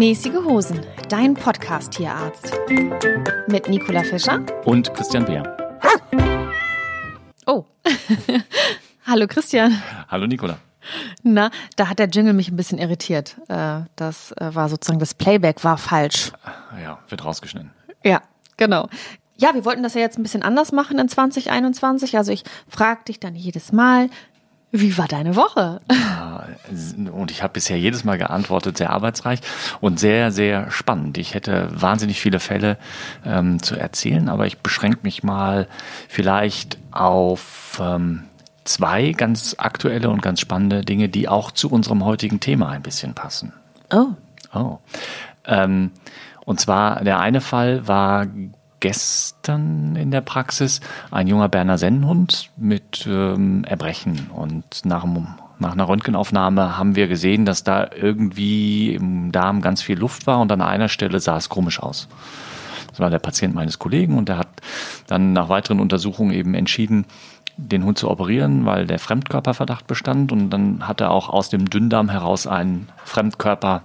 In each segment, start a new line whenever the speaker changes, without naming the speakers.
Mäßige Hosen, dein Podcast-Tierarzt. Mit Nicola Fischer
und Christian Beer.
Oh. Hallo Christian.
Hallo Nicola.
Na, da hat der Jingle mich ein bisschen irritiert. Äh, das äh, war sozusagen, das Playback war falsch.
Ja, wird rausgeschnitten.
Ja, genau. Ja, wir wollten das ja jetzt ein bisschen anders machen in 2021. Also ich frage dich dann jedes Mal, wie war deine Woche?
und ich habe bisher jedes Mal geantwortet, sehr arbeitsreich und sehr, sehr spannend. Ich hätte wahnsinnig viele Fälle ähm, zu erzählen, aber ich beschränke mich mal vielleicht auf ähm, zwei ganz aktuelle und ganz spannende Dinge, die auch zu unserem heutigen Thema ein bisschen passen.
Oh.
Oh. Ähm, und zwar der eine Fall war gestern in der Praxis ein junger Berner Sennenhund mit ähm, Erbrechen. Und nach, nach einer Röntgenaufnahme haben wir gesehen, dass da irgendwie im Darm ganz viel Luft war und an einer Stelle sah es komisch aus. Das war der Patient meines Kollegen und der hat dann nach weiteren Untersuchungen eben entschieden, den Hund zu operieren, weil der Fremdkörperverdacht bestand und dann hat er auch aus dem Dünndarm heraus einen Fremdkörper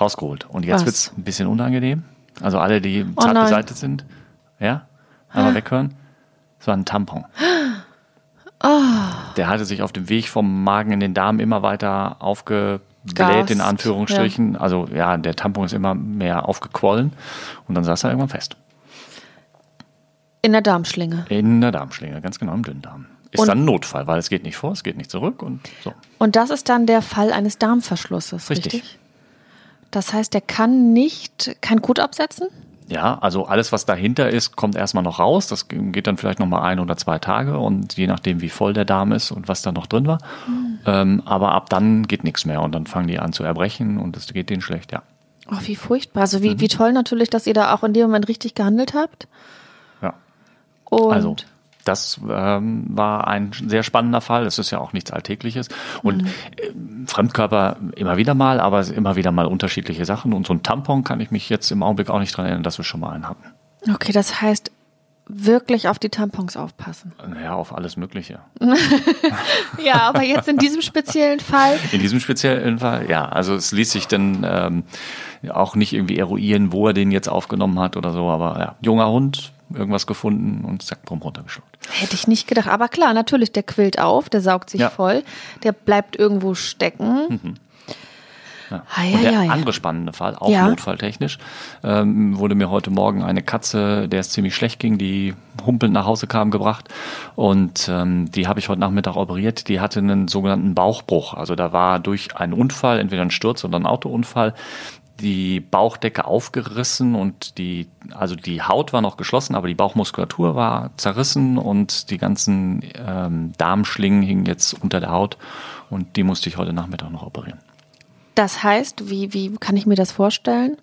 rausgeholt. Und jetzt wird es ein bisschen unangenehm. Also alle, die oh zart beseitigt sind. Ja? Einmal weghören. Das war ein Tampon. Oh. Der hatte sich auf dem Weg vom Magen in den Darm immer weiter aufgebläht, in Anführungsstrichen. Ja. Also ja, der Tampon ist immer mehr aufgequollen und dann saß er irgendwann fest.
In der Darmschlinge.
In der Darmschlinge, ganz genau im Dünndarm. Ist und dann ein Notfall, weil es geht nicht vor, es geht nicht zurück und so.
Und das ist dann der Fall eines Darmverschlusses, richtig? richtig? Das heißt, er kann nicht kein Kot absetzen?
Ja, also alles, was dahinter ist, kommt erstmal noch raus. Das geht dann vielleicht nochmal ein oder zwei Tage und je nachdem, wie voll der Darm ist und was da noch drin war. Mhm. Ähm, aber ab dann geht nichts mehr und dann fangen die an zu erbrechen und es geht denen schlecht, ja.
Oh, wie furchtbar. Also wie, mhm. wie toll natürlich, dass ihr da auch in dem Moment richtig gehandelt habt.
Ja. Und also das ähm, war ein sehr spannender Fall. Es ist ja auch nichts Alltägliches. Und mhm. äh, Fremdkörper immer wieder mal, aber immer wieder mal unterschiedliche Sachen. Und so ein Tampon kann ich mich jetzt im Augenblick auch nicht dran erinnern, dass wir schon mal einen hatten.
Okay, das heißt, wirklich auf die Tampons aufpassen.
Ja, auf alles Mögliche.
ja, aber jetzt in diesem speziellen Fall.
In diesem speziellen Fall, ja. Also es ließ sich dann ähm, auch nicht irgendwie eruieren, wo er den jetzt aufgenommen hat oder so. Aber ja, junger Hund, irgendwas gefunden und zack, drum runtergeschluckt.
Hätte ich nicht gedacht. Aber klar, natürlich, der quillt auf, der saugt sich ja. voll, der bleibt irgendwo stecken. Mhm.
Ja. Und der andere spannende Fall, auch ja. notfalltechnisch, ähm, wurde mir heute Morgen eine Katze, der es ziemlich schlecht ging, die humpelnd nach Hause kam, gebracht. Und ähm, die habe ich heute Nachmittag operiert. Die hatte einen sogenannten Bauchbruch. Also da war durch einen Unfall, entweder ein Sturz oder ein Autounfall, die Bauchdecke aufgerissen und die, also die Haut war noch geschlossen, aber die Bauchmuskulatur war zerrissen und die ganzen ähm, Darmschlingen hingen jetzt unter der Haut und die musste ich heute Nachmittag noch operieren.
Das heißt, wie, wie kann ich mir das vorstellen?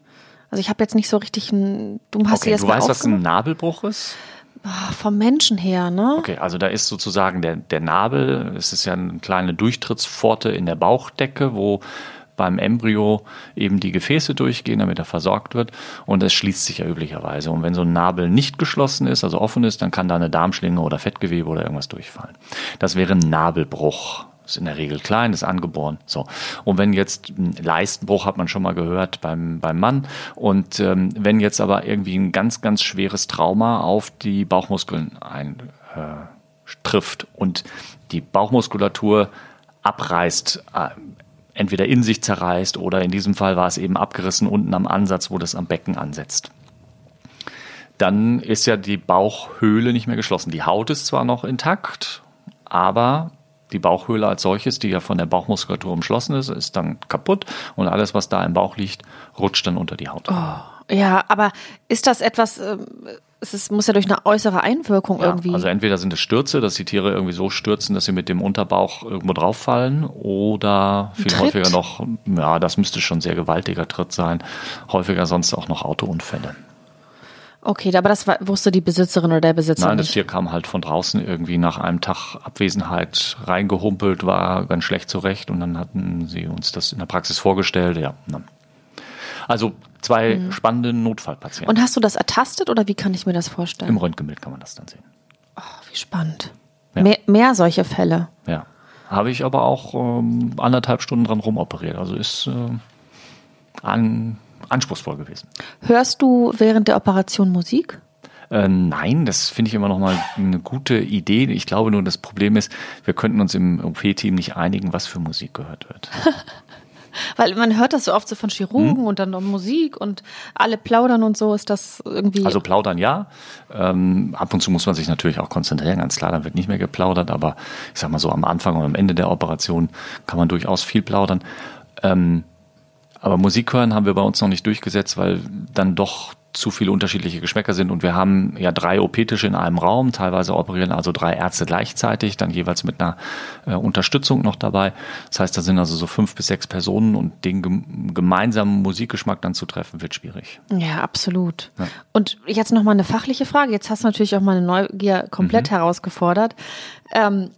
Also ich habe jetzt nicht so richtig ein,
du hast okay, jetzt Du weißt, was ein Nabelbruch ist?
Ah, vom Menschen her, ne?
Okay, also da ist sozusagen der, der Nabel, es ist ja eine kleine Durchtrittspforte in der Bauchdecke, wo beim Embryo eben die Gefäße durchgehen, damit er versorgt wird. Und es schließt sich ja üblicherweise. Und wenn so ein Nabel nicht geschlossen ist, also offen ist, dann kann da eine Darmschlinge oder Fettgewebe oder irgendwas durchfallen. Das wäre ein Nabelbruch ist in der Regel klein, ist angeboren. So. Und wenn jetzt ein Leistenbruch hat man schon mal gehört beim, beim Mann. Und ähm, wenn jetzt aber irgendwie ein ganz, ganz schweres Trauma auf die Bauchmuskeln eintrifft äh, und die Bauchmuskulatur abreißt, äh, entweder in sich zerreißt oder in diesem Fall war es eben abgerissen unten am Ansatz, wo das am Becken ansetzt. Dann ist ja die Bauchhöhle nicht mehr geschlossen. Die Haut ist zwar noch intakt, aber die Bauchhöhle als solches, die ja von der Bauchmuskulatur umschlossen ist, ist dann kaputt und alles, was da im Bauch liegt, rutscht dann unter die Haut.
Oh, ja, aber ist das etwas, ähm, es ist, muss ja durch eine äußere Einwirkung ja, irgendwie.
Also entweder sind es Stürze, dass die Tiere irgendwie so stürzen, dass sie mit dem Unterbauch irgendwo drauf fallen, oder viel Tritt? häufiger noch, ja, das müsste schon sehr gewaltiger Tritt sein. Häufiger sonst auch noch Autounfälle.
Okay, aber das wusste die Besitzerin oder der Besitzer
Nein, das Tier kam halt von draußen irgendwie nach einem Tag Abwesenheit reingehumpelt, war ganz schlecht zurecht und dann hatten sie uns das in der Praxis vorgestellt. Ja, also zwei mhm. spannende Notfallpatienten.
Und hast du das ertastet oder wie kann ich mir das vorstellen?
Im Röntgenbild kann man das dann sehen.
Oh, wie spannend. Ja. Mehr, mehr, solche Fälle.
Ja. Habe ich aber auch ähm, anderthalb Stunden dran rumoperiert. Also ist, äh, an, anspruchsvoll gewesen.
Hörst du während der Operation Musik?
Äh, nein, das finde ich immer noch mal eine gute Idee. Ich glaube nur, das Problem ist, wir könnten uns im OP-Team nicht einigen, was für Musik gehört wird.
Weil man hört das so oft so von Chirurgen hm. und dann noch Musik und alle plaudern und so. Ist das irgendwie.
Also plaudern ja. Ähm, ab und zu muss man sich natürlich auch konzentrieren, ganz klar, dann wird nicht mehr geplaudert, aber ich sag mal so am Anfang und am Ende der Operation kann man durchaus viel plaudern. Ähm, aber Musik hören haben wir bei uns noch nicht durchgesetzt, weil dann doch zu viele unterschiedliche Geschmäcker sind und wir haben ja drei OP-Tische in einem Raum, teilweise operieren also drei Ärzte gleichzeitig, dann jeweils mit einer äh, Unterstützung noch dabei. Das heißt, da sind also so fünf bis sechs Personen und den gem gemeinsamen Musikgeschmack dann zu treffen, wird schwierig.
Ja, absolut. Ja. Und jetzt noch mal eine fachliche Frage. Jetzt hast du natürlich auch meine Neugier komplett mhm. herausgefordert. Ähm,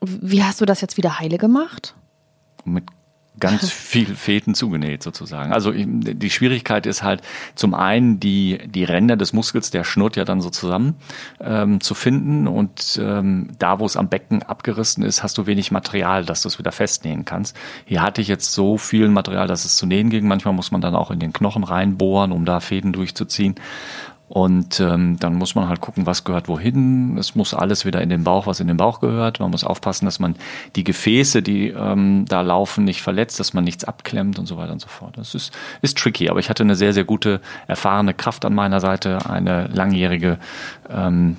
wie hast du das jetzt wieder heile gemacht?
Mit ganz viel Fäden zugenäht sozusagen. Also die Schwierigkeit ist halt zum einen die, die Ränder des Muskels, der schnurrt ja dann so zusammen, ähm, zu finden und ähm, da, wo es am Becken abgerissen ist, hast du wenig Material, dass du es wieder festnähen kannst. Hier hatte ich jetzt so viel Material, dass es zu nähen ging. Manchmal muss man dann auch in den Knochen reinbohren, um da Fäden durchzuziehen. Und ähm, dann muss man halt gucken, was gehört wohin. Es muss alles wieder in den Bauch, was in den Bauch gehört. Man muss aufpassen, dass man die Gefäße, die ähm, da laufen, nicht verletzt, dass man nichts abklemmt und so weiter und so fort. Das ist, ist tricky, aber ich hatte eine sehr, sehr gute, erfahrene Kraft an meiner Seite, eine langjährige ähm,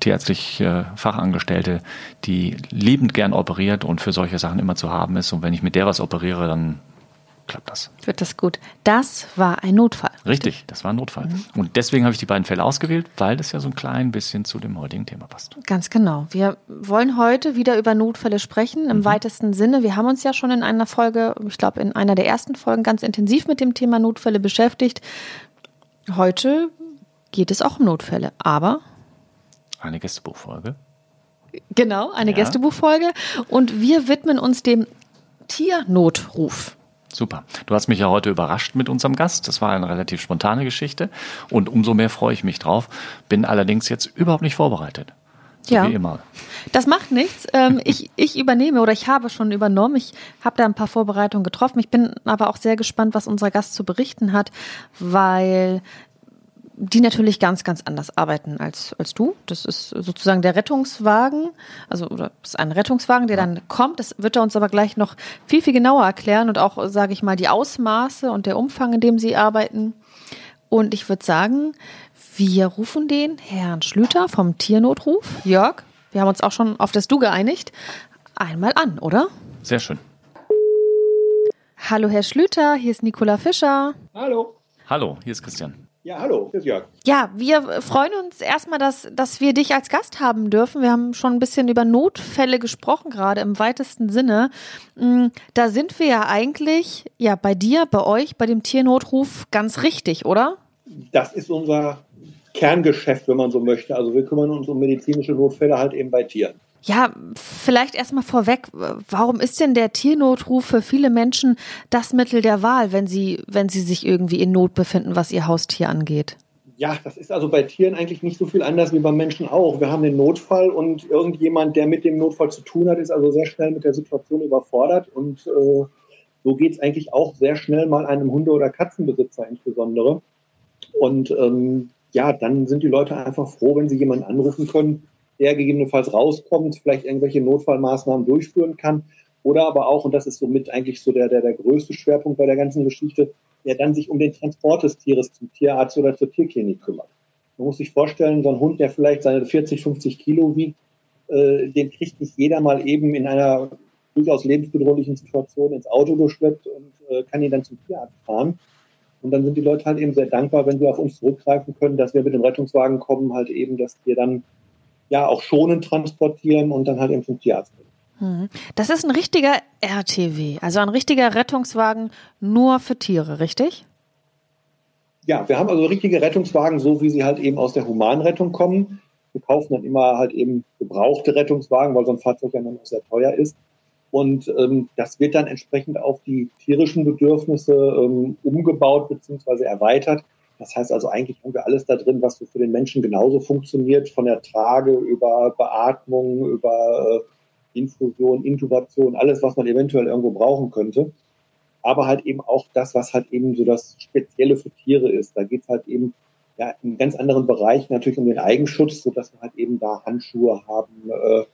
tierärztliche Fachangestellte, die liebend gern operiert und für solche Sachen immer zu haben ist. Und wenn ich mit der was operiere, dann klappt das.
Wird das gut. Das war ein Notfall.
Richtig, das war ein Notfall. Mhm. Und deswegen habe ich die beiden Fälle ausgewählt, weil das ja so ein klein bisschen zu dem heutigen Thema passt.
Ganz genau. Wir wollen heute wieder über Notfälle sprechen, im mhm. weitesten Sinne. Wir haben uns ja schon in einer Folge, ich glaube in einer der ersten Folgen, ganz intensiv mit dem Thema Notfälle beschäftigt. Heute geht es auch um Notfälle, aber.
Eine Gästebuchfolge.
Genau, eine ja. Gästebuchfolge. Und wir widmen uns dem Tiernotruf.
Super. Du hast mich ja heute überrascht mit unserem Gast. Das war eine relativ spontane Geschichte und umso mehr freue ich mich drauf. Bin allerdings jetzt überhaupt nicht vorbereitet. So ja. wie immer.
Das macht nichts. Ähm, ich, ich übernehme oder ich habe schon übernommen. Ich habe da ein paar Vorbereitungen getroffen. Ich bin aber auch sehr gespannt, was unser Gast zu berichten hat, weil die natürlich ganz, ganz anders arbeiten als, als du. Das ist sozusagen der Rettungswagen, also oder das ist ein Rettungswagen, der dann kommt. Das wird er uns aber gleich noch viel, viel genauer erklären und auch, sage ich mal, die Ausmaße und der Umfang, in dem sie arbeiten. Und ich würde sagen, wir rufen den Herrn Schlüter vom Tiernotruf. Jörg, wir haben uns auch schon auf das Du geeinigt. Einmal an, oder?
Sehr schön.
Hallo, Herr Schlüter, hier ist Nicola Fischer.
Hallo.
Hallo, hier ist Christian.
Ja, hallo,
hier ist Jörg. Ja, wir freuen uns erstmal, dass, dass wir dich als Gast haben dürfen. Wir haben schon ein bisschen über Notfälle gesprochen, gerade im weitesten Sinne. Mm, da sind wir ja eigentlich, ja, bei dir, bei euch, bei dem Tiernotruf ganz richtig, oder?
Das ist unser Kerngeschäft, wenn man so möchte. Also wir kümmern uns um medizinische Notfälle halt eben bei Tieren.
Ja, vielleicht erstmal vorweg, warum ist denn der Tiernotruf für viele Menschen das Mittel der Wahl, wenn sie, wenn sie sich irgendwie in Not befinden, was ihr Haustier angeht?
Ja, das ist also bei Tieren eigentlich nicht so viel anders wie beim Menschen auch. Wir haben den Notfall und irgendjemand, der mit dem Notfall zu tun hat, ist also sehr schnell mit der Situation überfordert und äh, so geht es eigentlich auch sehr schnell mal einem Hunde- oder Katzenbesitzer insbesondere. Und ähm, ja, dann sind die Leute einfach froh, wenn sie jemanden anrufen können, der gegebenenfalls rauskommt, vielleicht irgendwelche Notfallmaßnahmen durchführen kann. Oder aber auch, und das ist somit eigentlich so der, der, der größte Schwerpunkt bei der ganzen Geschichte, der dann sich um den Transport des Tieres zum Tierarzt oder zur Tierklinik kümmert. Man muss sich vorstellen, so ein Hund, der vielleicht seine 40, 50 Kilo wiegt, äh, den kriegt nicht jeder mal eben in einer durchaus lebensbedrohlichen Situation ins Auto geschleppt und äh, kann ihn dann zum Tierarzt fahren. Und dann sind die Leute halt eben sehr dankbar, wenn sie auf uns zurückgreifen können, dass wir mit dem Rettungswagen kommen, halt eben, dass wir dann ja auch schonend transportieren und dann halt eben zum Tierarzt bringen.
Hm. Das ist ein richtiger RTW, also ein richtiger Rettungswagen nur für Tiere, richtig?
Ja, wir haben also richtige Rettungswagen, so wie sie halt eben aus der Humanrettung kommen. Wir kaufen dann immer halt eben gebrauchte Rettungswagen, weil so ein Fahrzeug ja dann auch sehr teuer ist. Und ähm, das wird dann entsprechend auf die tierischen Bedürfnisse ähm, umgebaut bzw. erweitert. Das heißt also, eigentlich haben wir alles da drin, was für den Menschen genauso funktioniert, von der Trage über Beatmung, über äh, Infusion, Intubation, alles, was man eventuell irgendwo brauchen könnte. aber halt eben auch das, was halt eben so das Spezielle für Tiere ist. Da geht es halt eben ja, in ganz anderen Bereichen natürlich um den Eigenschutz, sodass wir halt eben da Handschuhe haben, äh,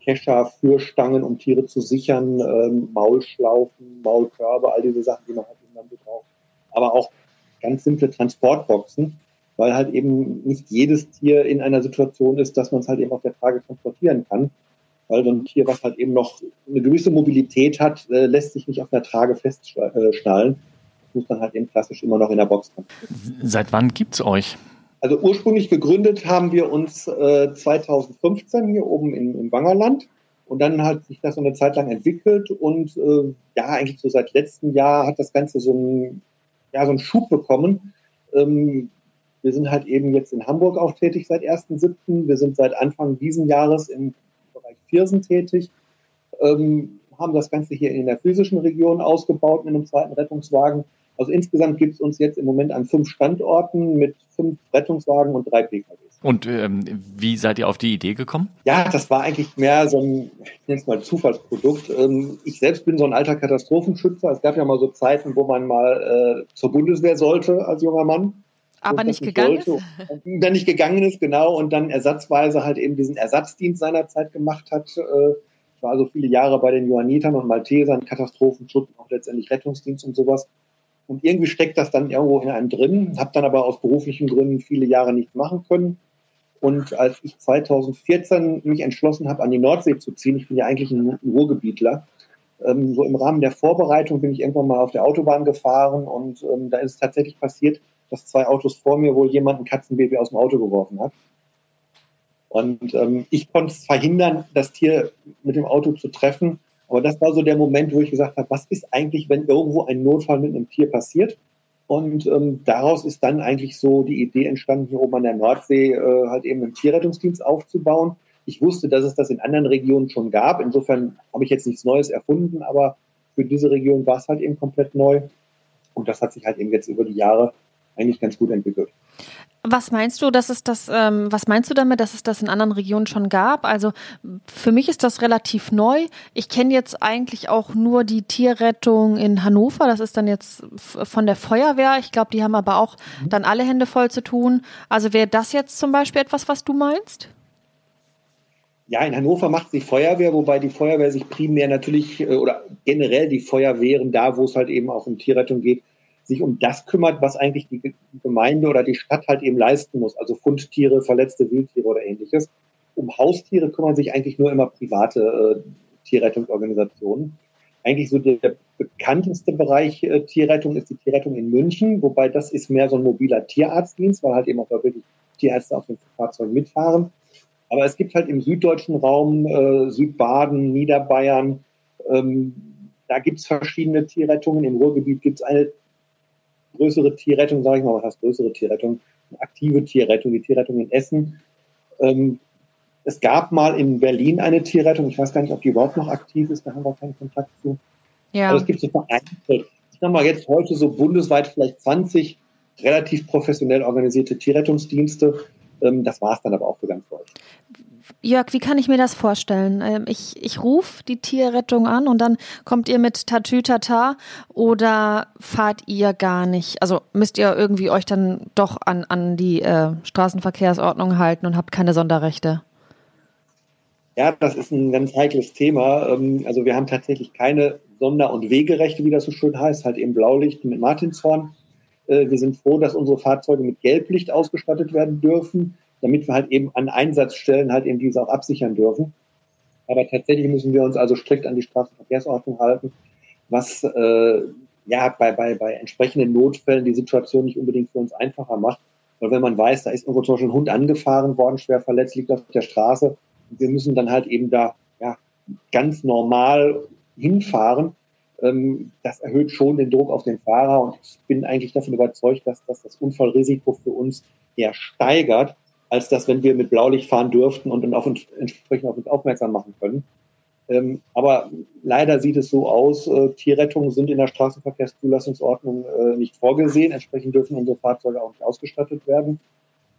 Kescher für Stangen, um Tiere zu sichern, ähm, Maulschlaufen, Maulkörbe, all diese Sachen, die man halt eben dann braucht. Aber auch ganz simple Transportboxen, weil halt eben nicht jedes Tier in einer Situation ist, dass man es halt eben auf der Trage transportieren kann. Weil so ein Tier, was halt eben noch eine gewisse Mobilität hat, äh, lässt sich nicht auf der Trage festschnallen. Das muss dann halt eben klassisch immer noch in der Box
transportieren. Seit wann gibt's euch?
Also ursprünglich gegründet haben wir uns äh, 2015 hier oben in, im Wangerland. Und dann hat sich das so eine Zeit lang entwickelt und äh, ja, eigentlich so seit letztem Jahr hat das Ganze so einen, ja, so einen Schub bekommen. Ähm, wir sind halt eben jetzt in Hamburg auch tätig seit 1.7. Wir sind seit Anfang diesen Jahres im Bereich Viersen tätig, ähm, haben das Ganze hier in der physischen Region ausgebaut mit einem zweiten Rettungswagen also insgesamt gibt es uns jetzt im Moment an fünf Standorten mit fünf Rettungswagen und drei PKWs.
Und ähm, wie seid ihr auf die Idee gekommen?
Ja, das war eigentlich mehr so ein, ich nenne es mal Zufallsprodukt. Ähm, ich selbst bin so ein alter Katastrophenschützer. Es gab ja mal so Zeiten, wo man mal äh, zur Bundeswehr sollte als junger Mann.
Aber nicht gegangen ist?
Dann nicht gegangen ist, genau. Und dann ersatzweise halt eben diesen Ersatzdienst seinerzeit gemacht hat. Äh, ich war also viele Jahre bei den Johannitern und Maltesern, Katastrophenschutz, auch letztendlich Rettungsdienst und sowas. Und irgendwie steckt das dann irgendwo in einem drin, habe dann aber aus beruflichen Gründen viele Jahre nichts machen können. Und als ich 2014 mich entschlossen habe, an die Nordsee zu ziehen, ich bin ja eigentlich ein Ruhrgebietler, ähm, so im Rahmen der Vorbereitung bin ich irgendwann mal auf der Autobahn gefahren und ähm, da ist es tatsächlich passiert, dass zwei Autos vor mir wohl jemand ein Katzenbaby aus dem Auto geworfen hat. Und ähm, ich konnte es verhindern, das Tier mit dem Auto zu treffen aber das war so der Moment, wo ich gesagt habe, was ist eigentlich, wenn irgendwo ein Notfall mit einem Tier passiert? Und ähm, daraus ist dann eigentlich so die Idee entstanden, hier oben an der Nordsee äh, halt eben einen Tierrettungsdienst aufzubauen. Ich wusste, dass es das in anderen Regionen schon gab. Insofern habe ich jetzt nichts Neues erfunden, aber für diese Region war es halt eben komplett neu. Und das hat sich halt eben jetzt über die Jahre eigentlich ganz gut entwickelt.
Was meinst du, dass es das, ähm, was meinst du damit, dass es das in anderen Regionen schon gab? Also für mich ist das relativ neu. Ich kenne jetzt eigentlich auch nur die Tierrettung in Hannover. Das ist dann jetzt von der Feuerwehr. Ich glaube, die haben aber auch mhm. dann alle Hände voll zu tun. Also wäre das jetzt zum Beispiel etwas, was du meinst?
Ja, in Hannover macht die Feuerwehr, wobei die Feuerwehr sich primär natürlich äh, oder generell die Feuerwehren da, wo es halt eben auch um Tierrettung geht, sich um das kümmert, was eigentlich die Gemeinde oder die Stadt halt eben leisten muss, also Fundtiere, verletzte Wildtiere oder ähnliches. Um Haustiere kümmern sich eigentlich nur immer private äh, Tierrettungsorganisationen. Eigentlich so der bekannteste Bereich äh, Tierrettung ist die Tierrettung in München, wobei das ist mehr so ein mobiler Tierarztdienst, weil halt eben auch da wirklich Tierärzte auf dem Fahrzeug mitfahren. Aber es gibt halt im süddeutschen Raum, äh, Südbaden, Niederbayern, ähm, da gibt es verschiedene Tierrettungen. Im Ruhrgebiet gibt es eine größere Tierrettung, sage ich mal, was heißt größere Tierrettung? Eine aktive Tierrettung, die Tierrettung in Essen. Ähm, es gab mal in Berlin eine Tierrettung, ich weiß gar nicht, ob die überhaupt noch aktiv ist, da haben wir keinen Kontakt zu. Ja. Aber es gibt so vereinzelt, ich sag mal jetzt heute so bundesweit vielleicht 20 relativ professionell organisierte Tierrettungsdienste. Ähm, das war es dann aber auch für ganz Deutschland.
Jörg, wie kann ich mir das vorstellen? Ähm, ich, ich rufe die Tierrettung an und dann kommt ihr mit Tatütata oder fahrt ihr gar nicht? Also müsst ihr irgendwie euch dann doch an, an die äh, Straßenverkehrsordnung halten und habt keine Sonderrechte?
Ja, das ist ein ganz heikles Thema. Ähm, also wir haben tatsächlich keine Sonder- und Wegerechte, wie das so schön heißt, halt eben Blaulicht mit Martinshorn. Äh, wir sind froh, dass unsere Fahrzeuge mit Gelblicht ausgestattet werden dürfen damit wir halt eben an Einsatzstellen halt eben diese auch absichern dürfen. Aber tatsächlich müssen wir uns also strikt an die Straßenverkehrsordnung halten, was äh, ja bei, bei, bei entsprechenden Notfällen die Situation nicht unbedingt für uns einfacher macht. Weil wenn man weiß, da ist irgendwo zum Beispiel ein Hund angefahren worden, schwer verletzt, liegt auf der Straße, wir müssen dann halt eben da ja, ganz normal hinfahren, das erhöht schon den Druck auf den Fahrer und ich bin eigentlich davon überzeugt, dass, dass das Unfallrisiko für uns eher steigert, als das, wenn wir mit Blaulicht fahren dürften und dann auf uns, entsprechend auf uns aufmerksam machen können. Ähm, aber leider sieht es so aus, äh, Tierrettungen sind in der Straßenverkehrszulassungsordnung äh, nicht vorgesehen. Entsprechend dürfen unsere Fahrzeuge auch nicht ausgestattet werden.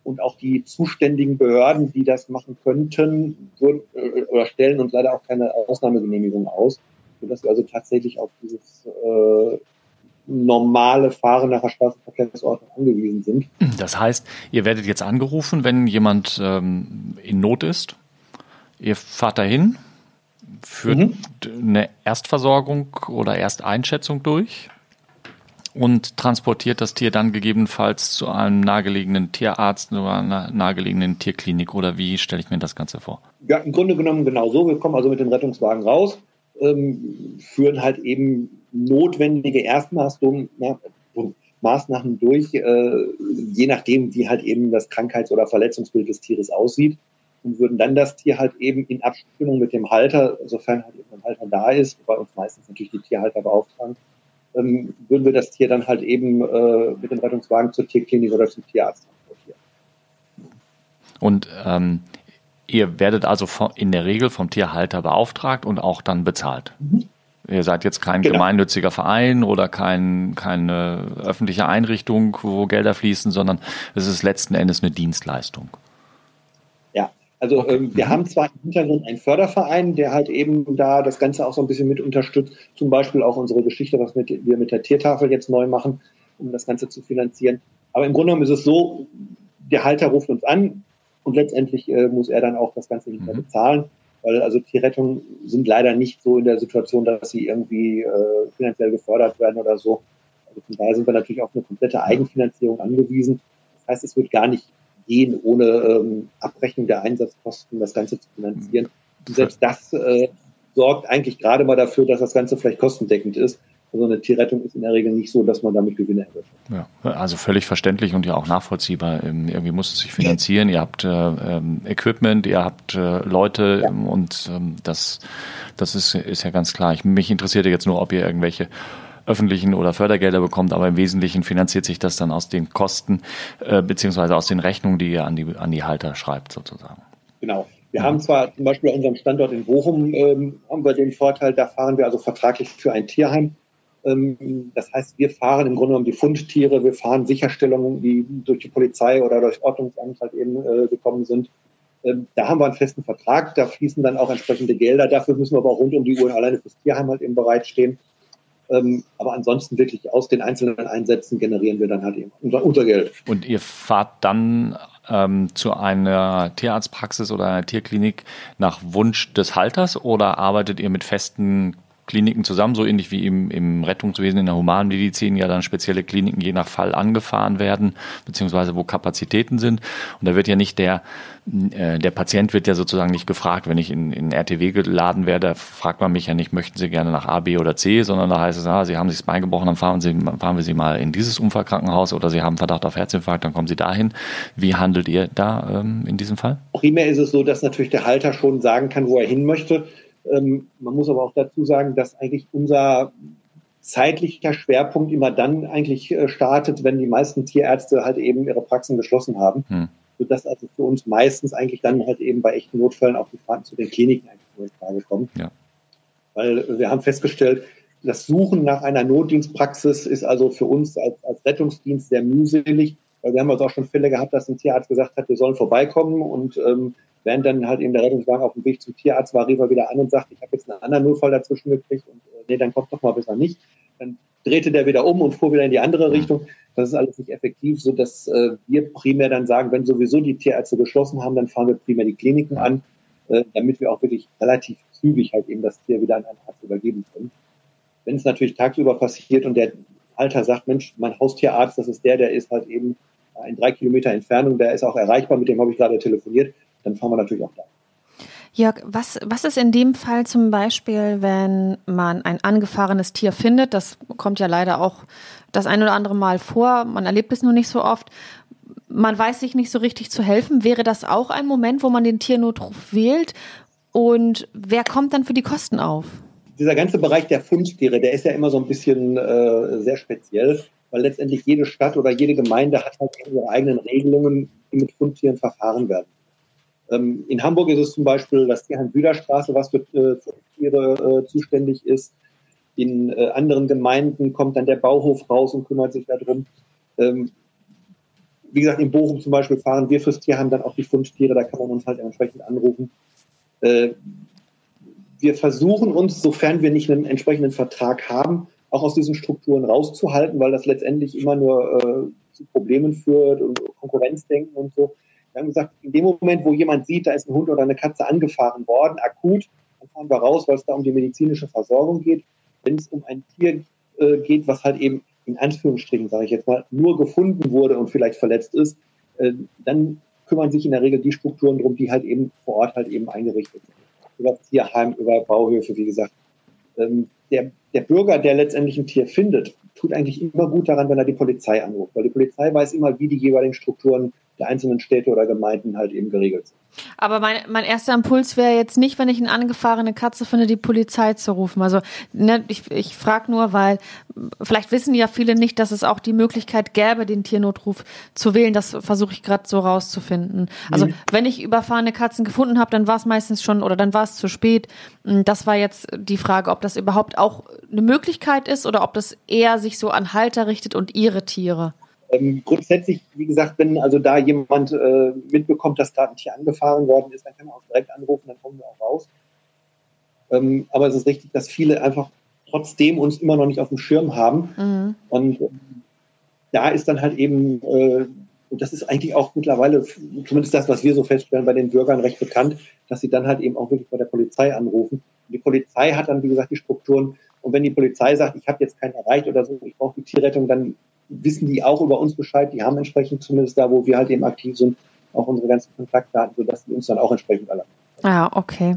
Und auch die zuständigen Behörden, die das machen könnten, würden, äh, oder stellen uns leider auch keine Ausnahmegenehmigung aus. Sodass wir also tatsächlich auf dieses äh, normale Fahren nach der Straßenverkehrsordnung angewiesen sind.
Das heißt, ihr werdet jetzt angerufen, wenn jemand ähm, in Not ist. Ihr fahrt dahin, führt mhm. eine Erstversorgung oder Ersteinschätzung durch und transportiert das Tier dann gegebenenfalls zu einem nahegelegenen Tierarzt oder einer nahegelegenen Tierklinik oder wie stelle ich mir das Ganze vor?
Ja, im Grunde genommen genau so. Wir kommen also mit dem Rettungswagen raus, ähm, führen halt eben notwendige Erstmaßnahmen Maßnahmen durch, äh, je nachdem, wie halt eben das Krankheits- oder Verletzungsbild des Tieres aussieht und würden dann das Tier halt eben in Abstimmung mit dem Halter, sofern halt eben ein Halter da ist, wobei uns meistens natürlich die Tierhalter beauftragen, ähm, würden wir das Tier dann halt eben äh, mit dem Rettungswagen zur Tierklinik oder zum Tierarzt transportieren.
Und ähm, ihr werdet also in der Regel vom Tierhalter beauftragt und auch dann bezahlt. Mhm. Ihr seid jetzt kein genau. gemeinnütziger Verein oder kein, keine öffentliche Einrichtung, wo Gelder fließen, sondern es ist letzten Endes eine Dienstleistung.
Ja, also ähm, wir mhm. haben zwar im Hintergrund einen Förderverein, der halt eben da das Ganze auch so ein bisschen mit unterstützt, zum Beispiel auch unsere Geschichte, was mit, wir mit der Tiertafel jetzt neu machen, um das Ganze zu finanzieren. Aber im Grunde genommen ist es so, der Halter ruft uns an und letztendlich äh, muss er dann auch das Ganze hinterher mhm. bezahlen weil also Tierrettungen sind leider nicht so in der Situation, dass sie irgendwie äh, finanziell gefördert werden oder so. Also von daher sind wir natürlich auf eine komplette Eigenfinanzierung angewiesen. Das heißt, es wird gar nicht gehen, ohne ähm, Abrechnung der Einsatzkosten das Ganze zu finanzieren. Und selbst das äh, sorgt eigentlich gerade mal dafür, dass das Ganze vielleicht kostendeckend ist. Also eine Tierrettung ist in der Regel nicht so, dass man damit Gewinne
erwirtschaftet. Ja, also völlig verständlich und ja auch nachvollziehbar. Ähm, irgendwie muss es sich finanzieren. Ihr habt äh, ähm, Equipment, ihr habt äh, Leute ja. Ähm, und ähm, das, das ist, ist ja ganz klar. Ich, mich interessierte jetzt nur, ob ihr irgendwelche öffentlichen oder Fördergelder bekommt, aber im Wesentlichen finanziert sich das dann aus den Kosten äh, beziehungsweise aus den Rechnungen, die ihr an die, an die Halter schreibt sozusagen.
Genau. Wir haben zwar zum Beispiel an unserem Standort in Bochum ähm, haben wir den Vorteil, da fahren wir also vertraglich für ein Tierheim das heißt, wir fahren im Grunde genommen die Fundtiere, wir fahren Sicherstellungen, die durch die Polizei oder durch Ordnungsamt halt eben äh, gekommen sind. Ähm, da haben wir einen festen Vertrag, da fließen dann auch entsprechende Gelder. Dafür müssen wir aber auch rund um die Uhr alleine fürs Tierheim halt eben bereitstehen. Ähm, aber ansonsten wirklich aus den einzelnen Einsätzen generieren wir dann halt eben unser, unser Geld.
Und ihr fahrt dann ähm, zu einer Tierarztpraxis oder einer Tierklinik nach Wunsch des Halters oder arbeitet ihr mit festen Kliniken zusammen, so ähnlich wie im, im Rettungswesen in der Humanmedizin ja dann spezielle Kliniken je nach Fall angefahren werden, beziehungsweise wo Kapazitäten sind. Und da wird ja nicht der, äh, der Patient wird ja sozusagen nicht gefragt, wenn ich in, in RTW geladen werde, fragt man mich ja nicht, möchten Sie gerne nach A, B oder C, sondern da heißt es, ah, Sie haben sich das Bein gebrochen, dann fahren, Sie, fahren wir Sie mal in dieses Unfallkrankenhaus oder Sie haben Verdacht auf Herzinfarkt, dann kommen Sie dahin. Wie handelt ihr da ähm, in diesem Fall?
Primär ist es so, dass natürlich der Halter schon sagen kann, wo er hin möchte. Ähm, man muss aber auch dazu sagen, dass eigentlich unser zeitlicher Schwerpunkt immer dann eigentlich äh, startet, wenn die meisten Tierärzte halt eben ihre Praxen geschlossen haben. Hm. Sodass also für uns meistens eigentlich dann halt eben bei echten Notfällen auch die Fahrten zu den Kliniken eigentlich nur in Frage kommen. Ja. Weil wir haben festgestellt, das Suchen nach einer Notdienstpraxis ist also für uns als, als Rettungsdienst sehr mühselig, weil wir haben also auch schon Fälle gehabt, dass ein Tierarzt gesagt hat, wir sollen vorbeikommen und ähm, Während dann halt eben der Rettungswagen auf dem Weg zum Tierarzt war, rief er wieder an und sagte, ich habe jetzt einen anderen Notfall dazwischen gekriegt und äh, nee, dann kommt doch mal besser nicht. Dann drehte der wieder um und fuhr wieder in die andere Richtung. Das ist alles nicht effektiv, so dass äh, wir primär dann sagen, wenn sowieso die Tierärzte geschlossen haben, dann fahren wir primär die Kliniken an, äh, damit wir auch wirklich relativ zügig halt eben das Tier wieder an einen Arzt übergeben können. Wenn es natürlich tagsüber passiert und der Alter sagt, Mensch, mein Haustierarzt, das ist der, der ist halt eben in drei Kilometer Entfernung, der ist auch erreichbar, mit dem habe ich gerade telefoniert, dann fahren wir natürlich auch da.
Jörg, was, was ist in dem Fall zum Beispiel, wenn man ein angefahrenes Tier findet? Das kommt ja leider auch das ein oder andere Mal vor. Man erlebt es nur nicht so oft. Man weiß sich nicht so richtig zu helfen. Wäre das auch ein Moment, wo man den Tiernotruf wählt? Und wer kommt dann für die Kosten auf?
Dieser ganze Bereich der Fundtiere, der ist ja immer so ein bisschen äh, sehr speziell, weil letztendlich jede Stadt oder jede Gemeinde hat halt ihre eigenen Regelungen, die mit Fundtieren verfahren werden. Ähm, in Hamburg ist es zum Beispiel das Tierheim Büderstraße, was für, äh, Tiere äh, zuständig ist. In äh, anderen Gemeinden kommt dann der Bauhof raus und kümmert sich darum. Ähm, wie gesagt, in Bochum zum Beispiel fahren wir fürs Tierheim dann auch die Fundtiere, da kann man uns halt entsprechend anrufen. Äh, wir versuchen uns, sofern wir nicht einen entsprechenden Vertrag haben, auch aus diesen Strukturen rauszuhalten, weil das letztendlich immer nur äh, zu Problemen führt und Konkurrenzdenken und so. Wir haben gesagt, in dem Moment, wo jemand sieht, da ist ein Hund oder eine Katze angefahren worden, akut, dann fahren wir raus, weil es da um die medizinische Versorgung geht. Wenn es um ein Tier äh, geht, was halt eben in Anführungsstrichen, sage ich jetzt mal, nur gefunden wurde und vielleicht verletzt ist, äh, dann kümmern sich in der Regel die Strukturen drum, die halt eben vor Ort halt eben eingerichtet sind. Über Tierheim, über Bauhöfe, wie gesagt. Ähm, der, der Bürger, der letztendlich ein Tier findet, tut eigentlich immer gut daran, wenn er die Polizei anruft, weil die Polizei weiß immer, wie die jeweiligen Strukturen der einzelnen Städte oder Gemeinden halt eben geregelt sind.
Aber mein, mein erster Impuls wäre jetzt nicht, wenn ich eine angefahrene Katze finde, die Polizei zu rufen. Also ne, ich, ich frage nur, weil vielleicht wissen ja viele nicht, dass es auch die Möglichkeit gäbe, den Tiernotruf zu wählen. Das versuche ich gerade so rauszufinden. Also mhm. wenn ich überfahrene Katzen gefunden habe, dann war es meistens schon oder dann war es zu spät. Hm, das war jetzt die Frage, ob das überhaupt auch eine Möglichkeit ist oder ob das eher sich so an Halter richtet und ihre Tiere.
Ähm, grundsätzlich, wie gesagt, wenn also da jemand äh, mitbekommt, dass gerade ein Tier angefahren worden ist, dann kann er auch direkt anrufen, dann kommen wir auch raus. Ähm, aber es ist richtig, dass viele einfach trotzdem uns immer noch nicht auf dem Schirm haben. Mhm. Und äh, da ist dann halt eben, äh, und das ist eigentlich auch mittlerweile, zumindest das, was wir so feststellen, bei den Bürgern recht bekannt, dass sie dann halt eben auch wirklich bei der Polizei anrufen. Und die Polizei hat dann, wie gesagt, die Strukturen. Und wenn die Polizei sagt, ich habe jetzt keinen erreicht oder so, ich brauche die Tierrettung, dann wissen die auch über uns Bescheid. Die haben entsprechend zumindest da, wo wir halt eben aktiv sind, auch unsere ganzen Kontaktdaten, sodass die uns dann auch entsprechend alle.
Ja, okay.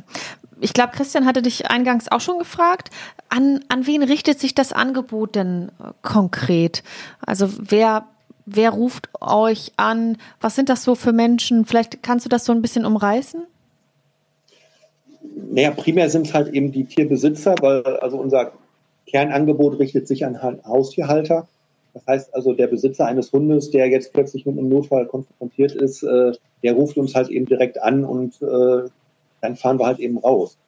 Ich glaube, Christian hatte dich eingangs auch schon gefragt. An, an wen richtet sich das Angebot denn äh, konkret? Also wer, wer ruft euch an? Was sind das so für Menschen? Vielleicht kannst du das so ein bisschen umreißen?
Naja, primär sind es halt eben die Tierbesitzer, weil also unser Kernangebot richtet sich an Haustierhalter. Das heißt also, der Besitzer eines Hundes, der jetzt plötzlich mit einem Notfall konfrontiert ist, äh, der ruft uns halt eben direkt an und äh, dann fahren wir halt eben raus.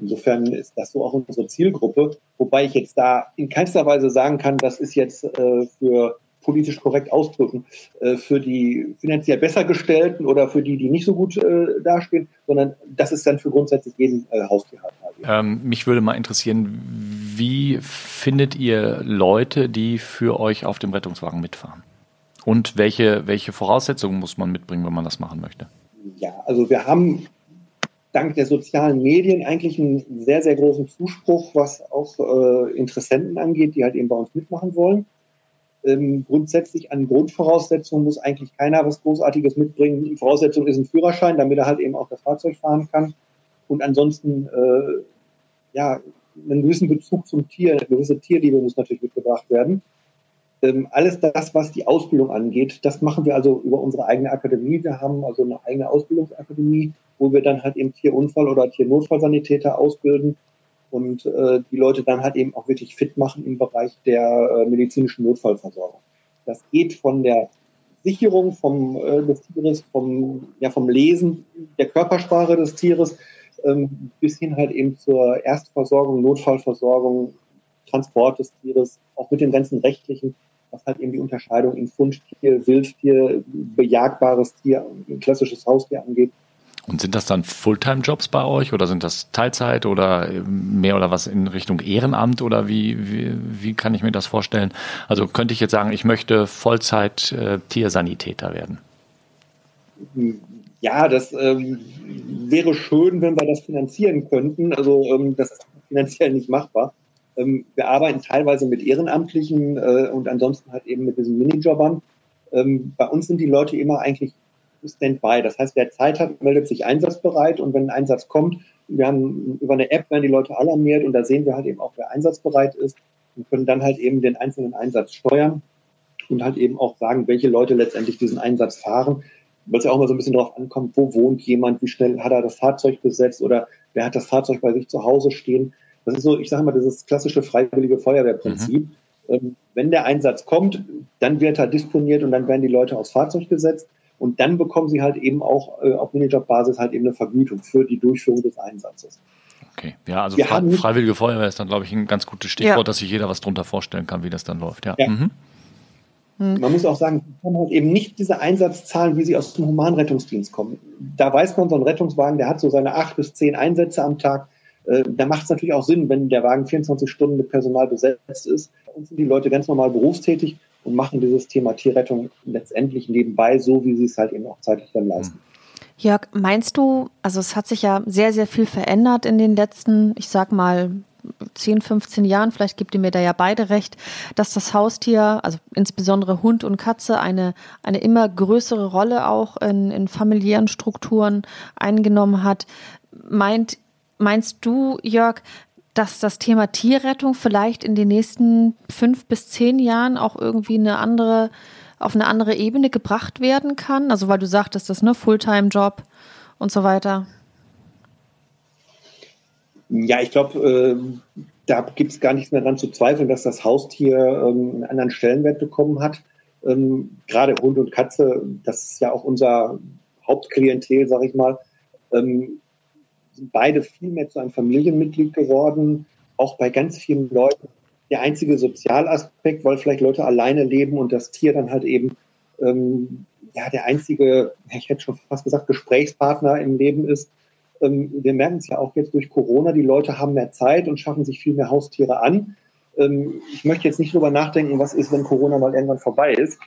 Insofern ist das so auch unsere Zielgruppe, wobei ich jetzt da in keinster Weise sagen kann, das ist jetzt äh, für politisch korrekt ausdrücken, äh, für die finanziell besser gestellten oder für die, die nicht so gut äh, dastehen, sondern das ist dann für grundsätzlich jeden äh, Haustierhalter.
Ähm, mich würde mal interessieren, wie findet ihr Leute, die für euch auf dem Rettungswagen mitfahren? Und welche, welche Voraussetzungen muss man mitbringen, wenn man das machen möchte?
Ja, also wir haben dank der sozialen Medien eigentlich einen sehr, sehr großen Zuspruch, was auch äh, Interessenten angeht, die halt eben bei uns mitmachen wollen. Ähm, grundsätzlich an Grundvoraussetzungen muss eigentlich keiner was Großartiges mitbringen. Die Voraussetzung ist ein Führerschein, damit er halt eben auch das Fahrzeug fahren kann. Und ansonsten, äh, ja, einen gewissen Bezug zum Tier, eine gewisse Tierliebe muss natürlich mitgebracht werden. Ähm, alles das, was die Ausbildung angeht, das machen wir also über unsere eigene Akademie. Wir haben also eine eigene Ausbildungsakademie, wo wir dann halt eben Tierunfall- oder Tiernotfallsanitäter ausbilden und äh, die Leute dann halt eben auch wirklich fit machen im Bereich der äh, medizinischen Notfallversorgung. Das geht von der Sicherung vom, äh, des Tieres, vom, ja, vom Lesen der Körpersprache des Tieres ähm, bis hin halt eben zur Erstversorgung, Notfallversorgung, Transport des Tieres, auch mit den ganzen rechtlichen, was halt eben die Unterscheidung in Fundtier, Wildtier, bejagbares Tier, klassisches Haustier angeht.
Und sind das dann Fulltime-Jobs bei euch oder sind das Teilzeit oder mehr oder was in Richtung Ehrenamt oder wie, wie, wie kann ich mir das vorstellen? Also könnte ich jetzt sagen, ich möchte Vollzeit äh, werden?
Ja, das ähm, wäre schön, wenn wir das finanzieren könnten. Also ähm, das ist finanziell nicht machbar. Ähm, wir arbeiten teilweise mit Ehrenamtlichen äh, und ansonsten halt eben mit diesen Minijobbern. Ähm, bei uns sind die Leute immer eigentlich Standby. Das heißt, wer Zeit hat, meldet sich einsatzbereit und wenn ein Einsatz kommt, wir haben über eine App werden die Leute alarmiert und da sehen wir halt eben auch, wer einsatzbereit ist und können dann halt eben den einzelnen Einsatz steuern und halt eben auch sagen, welche Leute letztendlich diesen Einsatz fahren, weil es ja auch mal so ein bisschen darauf ankommt, wo wohnt jemand, wie schnell hat er das Fahrzeug besetzt oder wer hat das Fahrzeug bei sich zu Hause stehen. Das ist so, ich sage mal, dieses klassische freiwillige Feuerwehrprinzip. Mhm. Ähm, wenn der Einsatz kommt, dann wird er disponiert und dann werden die Leute aufs Fahrzeug gesetzt. Und dann bekommen sie halt eben auch äh, auf Minijob-Basis halt eben eine Vergütung für die Durchführung des Einsatzes.
Okay, ja, also Fre Freiwillige Feuerwehr ist dann, glaube ich, ein ganz gutes Stichwort, ja. dass sich jeder was drunter vorstellen kann, wie das dann läuft. Ja. ja. Mhm.
Hm. Man muss auch sagen, wir haben halt eben nicht diese Einsatzzahlen, wie sie aus dem Humanrettungsdienst kommen. Da weiß man, so ein Rettungswagen, der hat so seine acht bis zehn Einsätze am Tag. Äh, da macht es natürlich auch Sinn, wenn der Wagen 24 Stunden mit Personal besetzt ist. Uns sind die Leute ganz normal berufstätig und machen dieses Thema Tierrettung letztendlich nebenbei, so wie sie es halt eben auch zeitlich dann leisten.
Jörg, meinst du, also es hat sich ja sehr, sehr viel verändert in den letzten, ich sag mal, 10, 15 Jahren, vielleicht gibt ihr mir da ja beide recht, dass das Haustier, also insbesondere Hund und Katze, eine, eine immer größere Rolle auch in, in familiären Strukturen eingenommen hat. Meint, meinst du, Jörg, dass das Thema Tierrettung vielleicht in den nächsten fünf bis zehn Jahren auch irgendwie eine andere, auf eine andere Ebene gebracht werden kann? Also weil du sagtest, das ist ne Fulltime-Job und so weiter.
Ja, ich glaube, äh, da gibt es gar nichts mehr dran zu zweifeln, dass das Haustier ähm, einen anderen Stellenwert bekommen hat. Ähm, Gerade Hund und Katze, das ist ja auch unser Hauptklientel, sag ich mal. Ähm, sind beide viel mehr zu einem Familienmitglied geworden, auch bei ganz vielen Leuten. Der einzige Sozialaspekt, weil vielleicht Leute alleine leben und das Tier dann halt eben ähm, ja der einzige, ich hätte schon fast gesagt, Gesprächspartner im Leben ist. Ähm, wir merken es ja auch jetzt durch Corona, die Leute haben mehr Zeit und schaffen sich viel mehr Haustiere an. Ähm, ich möchte jetzt nicht drüber nachdenken, was ist, wenn Corona mal irgendwann vorbei ist.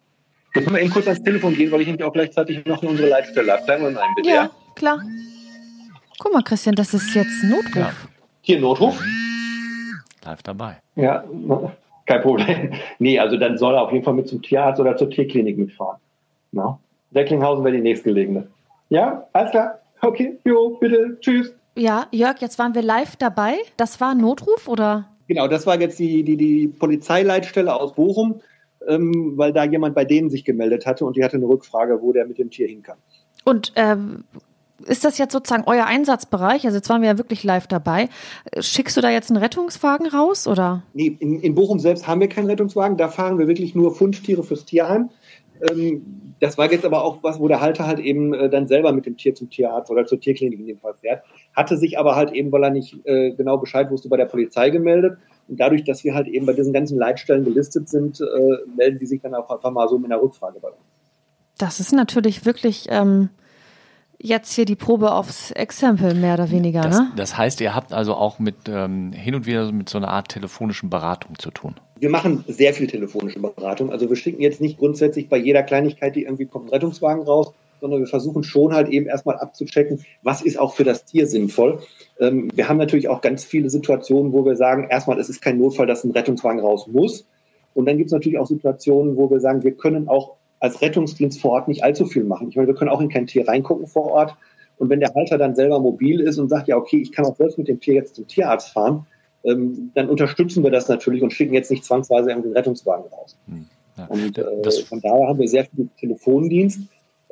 Jetzt können wir eben kurz ans Telefon gehen, weil ich nämlich auch gleichzeitig noch in unsere Leitstelle habe. Bleiben wir mal ein, bitte.
Ja, klar. Guck mal, Christian, das ist jetzt Notruf. Ja.
Hier Notruf.
Live dabei.
Ja, kein Problem. Nee, also dann soll er auf jeden Fall mit zum Tierarzt oder zur Tierklinik mitfahren. No? Recklinghausen wäre die nächstgelegene. Ja, alles klar. Okay, jo, bitte, tschüss.
Ja, Jörg, jetzt waren wir live dabei. Das war Notruf oder?
Genau, das war jetzt die, die, die Polizeileitstelle aus Bochum, ähm, weil da jemand bei denen sich gemeldet hatte und die hatte eine Rückfrage, wo der mit dem Tier hin kann.
Und ähm, ist das jetzt sozusagen euer Einsatzbereich? Also jetzt waren wir ja wirklich live dabei. Schickst du da jetzt einen Rettungswagen raus oder?
Nee, in, in Bochum selbst haben wir keinen Rettungswagen. Da fahren wir wirklich nur Fundtiere fürs Tierheim. Ähm, das war jetzt aber auch was, wo der Halter halt eben äh, dann selber mit dem Tier zum Tierarzt oder zur Tierklinik in dem Fall fährt. Hatte sich aber halt eben, weil er nicht äh, genau Bescheid wusste, bei der Polizei gemeldet. Und dadurch, dass wir halt eben bei diesen ganzen Leitstellen gelistet sind, äh, melden die sich dann auch einfach mal so mit einer Rückfrage bei uns.
Das ist natürlich wirklich ähm, jetzt hier die Probe aufs Exempel, mehr oder weniger,
das,
ne?
Das heißt, ihr habt also auch mit ähm, hin und wieder mit so einer Art telefonischen Beratung zu tun.
Wir machen sehr viel telefonische Beratung. Also wir schicken jetzt nicht grundsätzlich bei jeder Kleinigkeit, die irgendwie kommt, einen Rettungswagen raus, sondern wir versuchen schon halt eben erstmal abzuchecken, was ist auch für das Tier sinnvoll. Ähm, wir haben natürlich auch ganz viele Situationen, wo wir sagen, erstmal, es ist kein Notfall, dass ein Rettungswagen raus muss. Und dann gibt es natürlich auch Situationen, wo wir sagen, wir können auch als Rettungsdienst vor Ort nicht allzu viel machen. Ich meine, wir können auch in kein Tier reingucken vor Ort. Und wenn der Halter dann selber mobil ist und sagt, ja, okay, ich kann auch selbst mit dem Tier jetzt zum Tierarzt fahren, ähm, dann unterstützen wir das natürlich und schicken jetzt nicht zwangsweise irgendwie den Rettungswagen raus. Hm, ja, und äh, von daher haben wir sehr viel Telefondienst.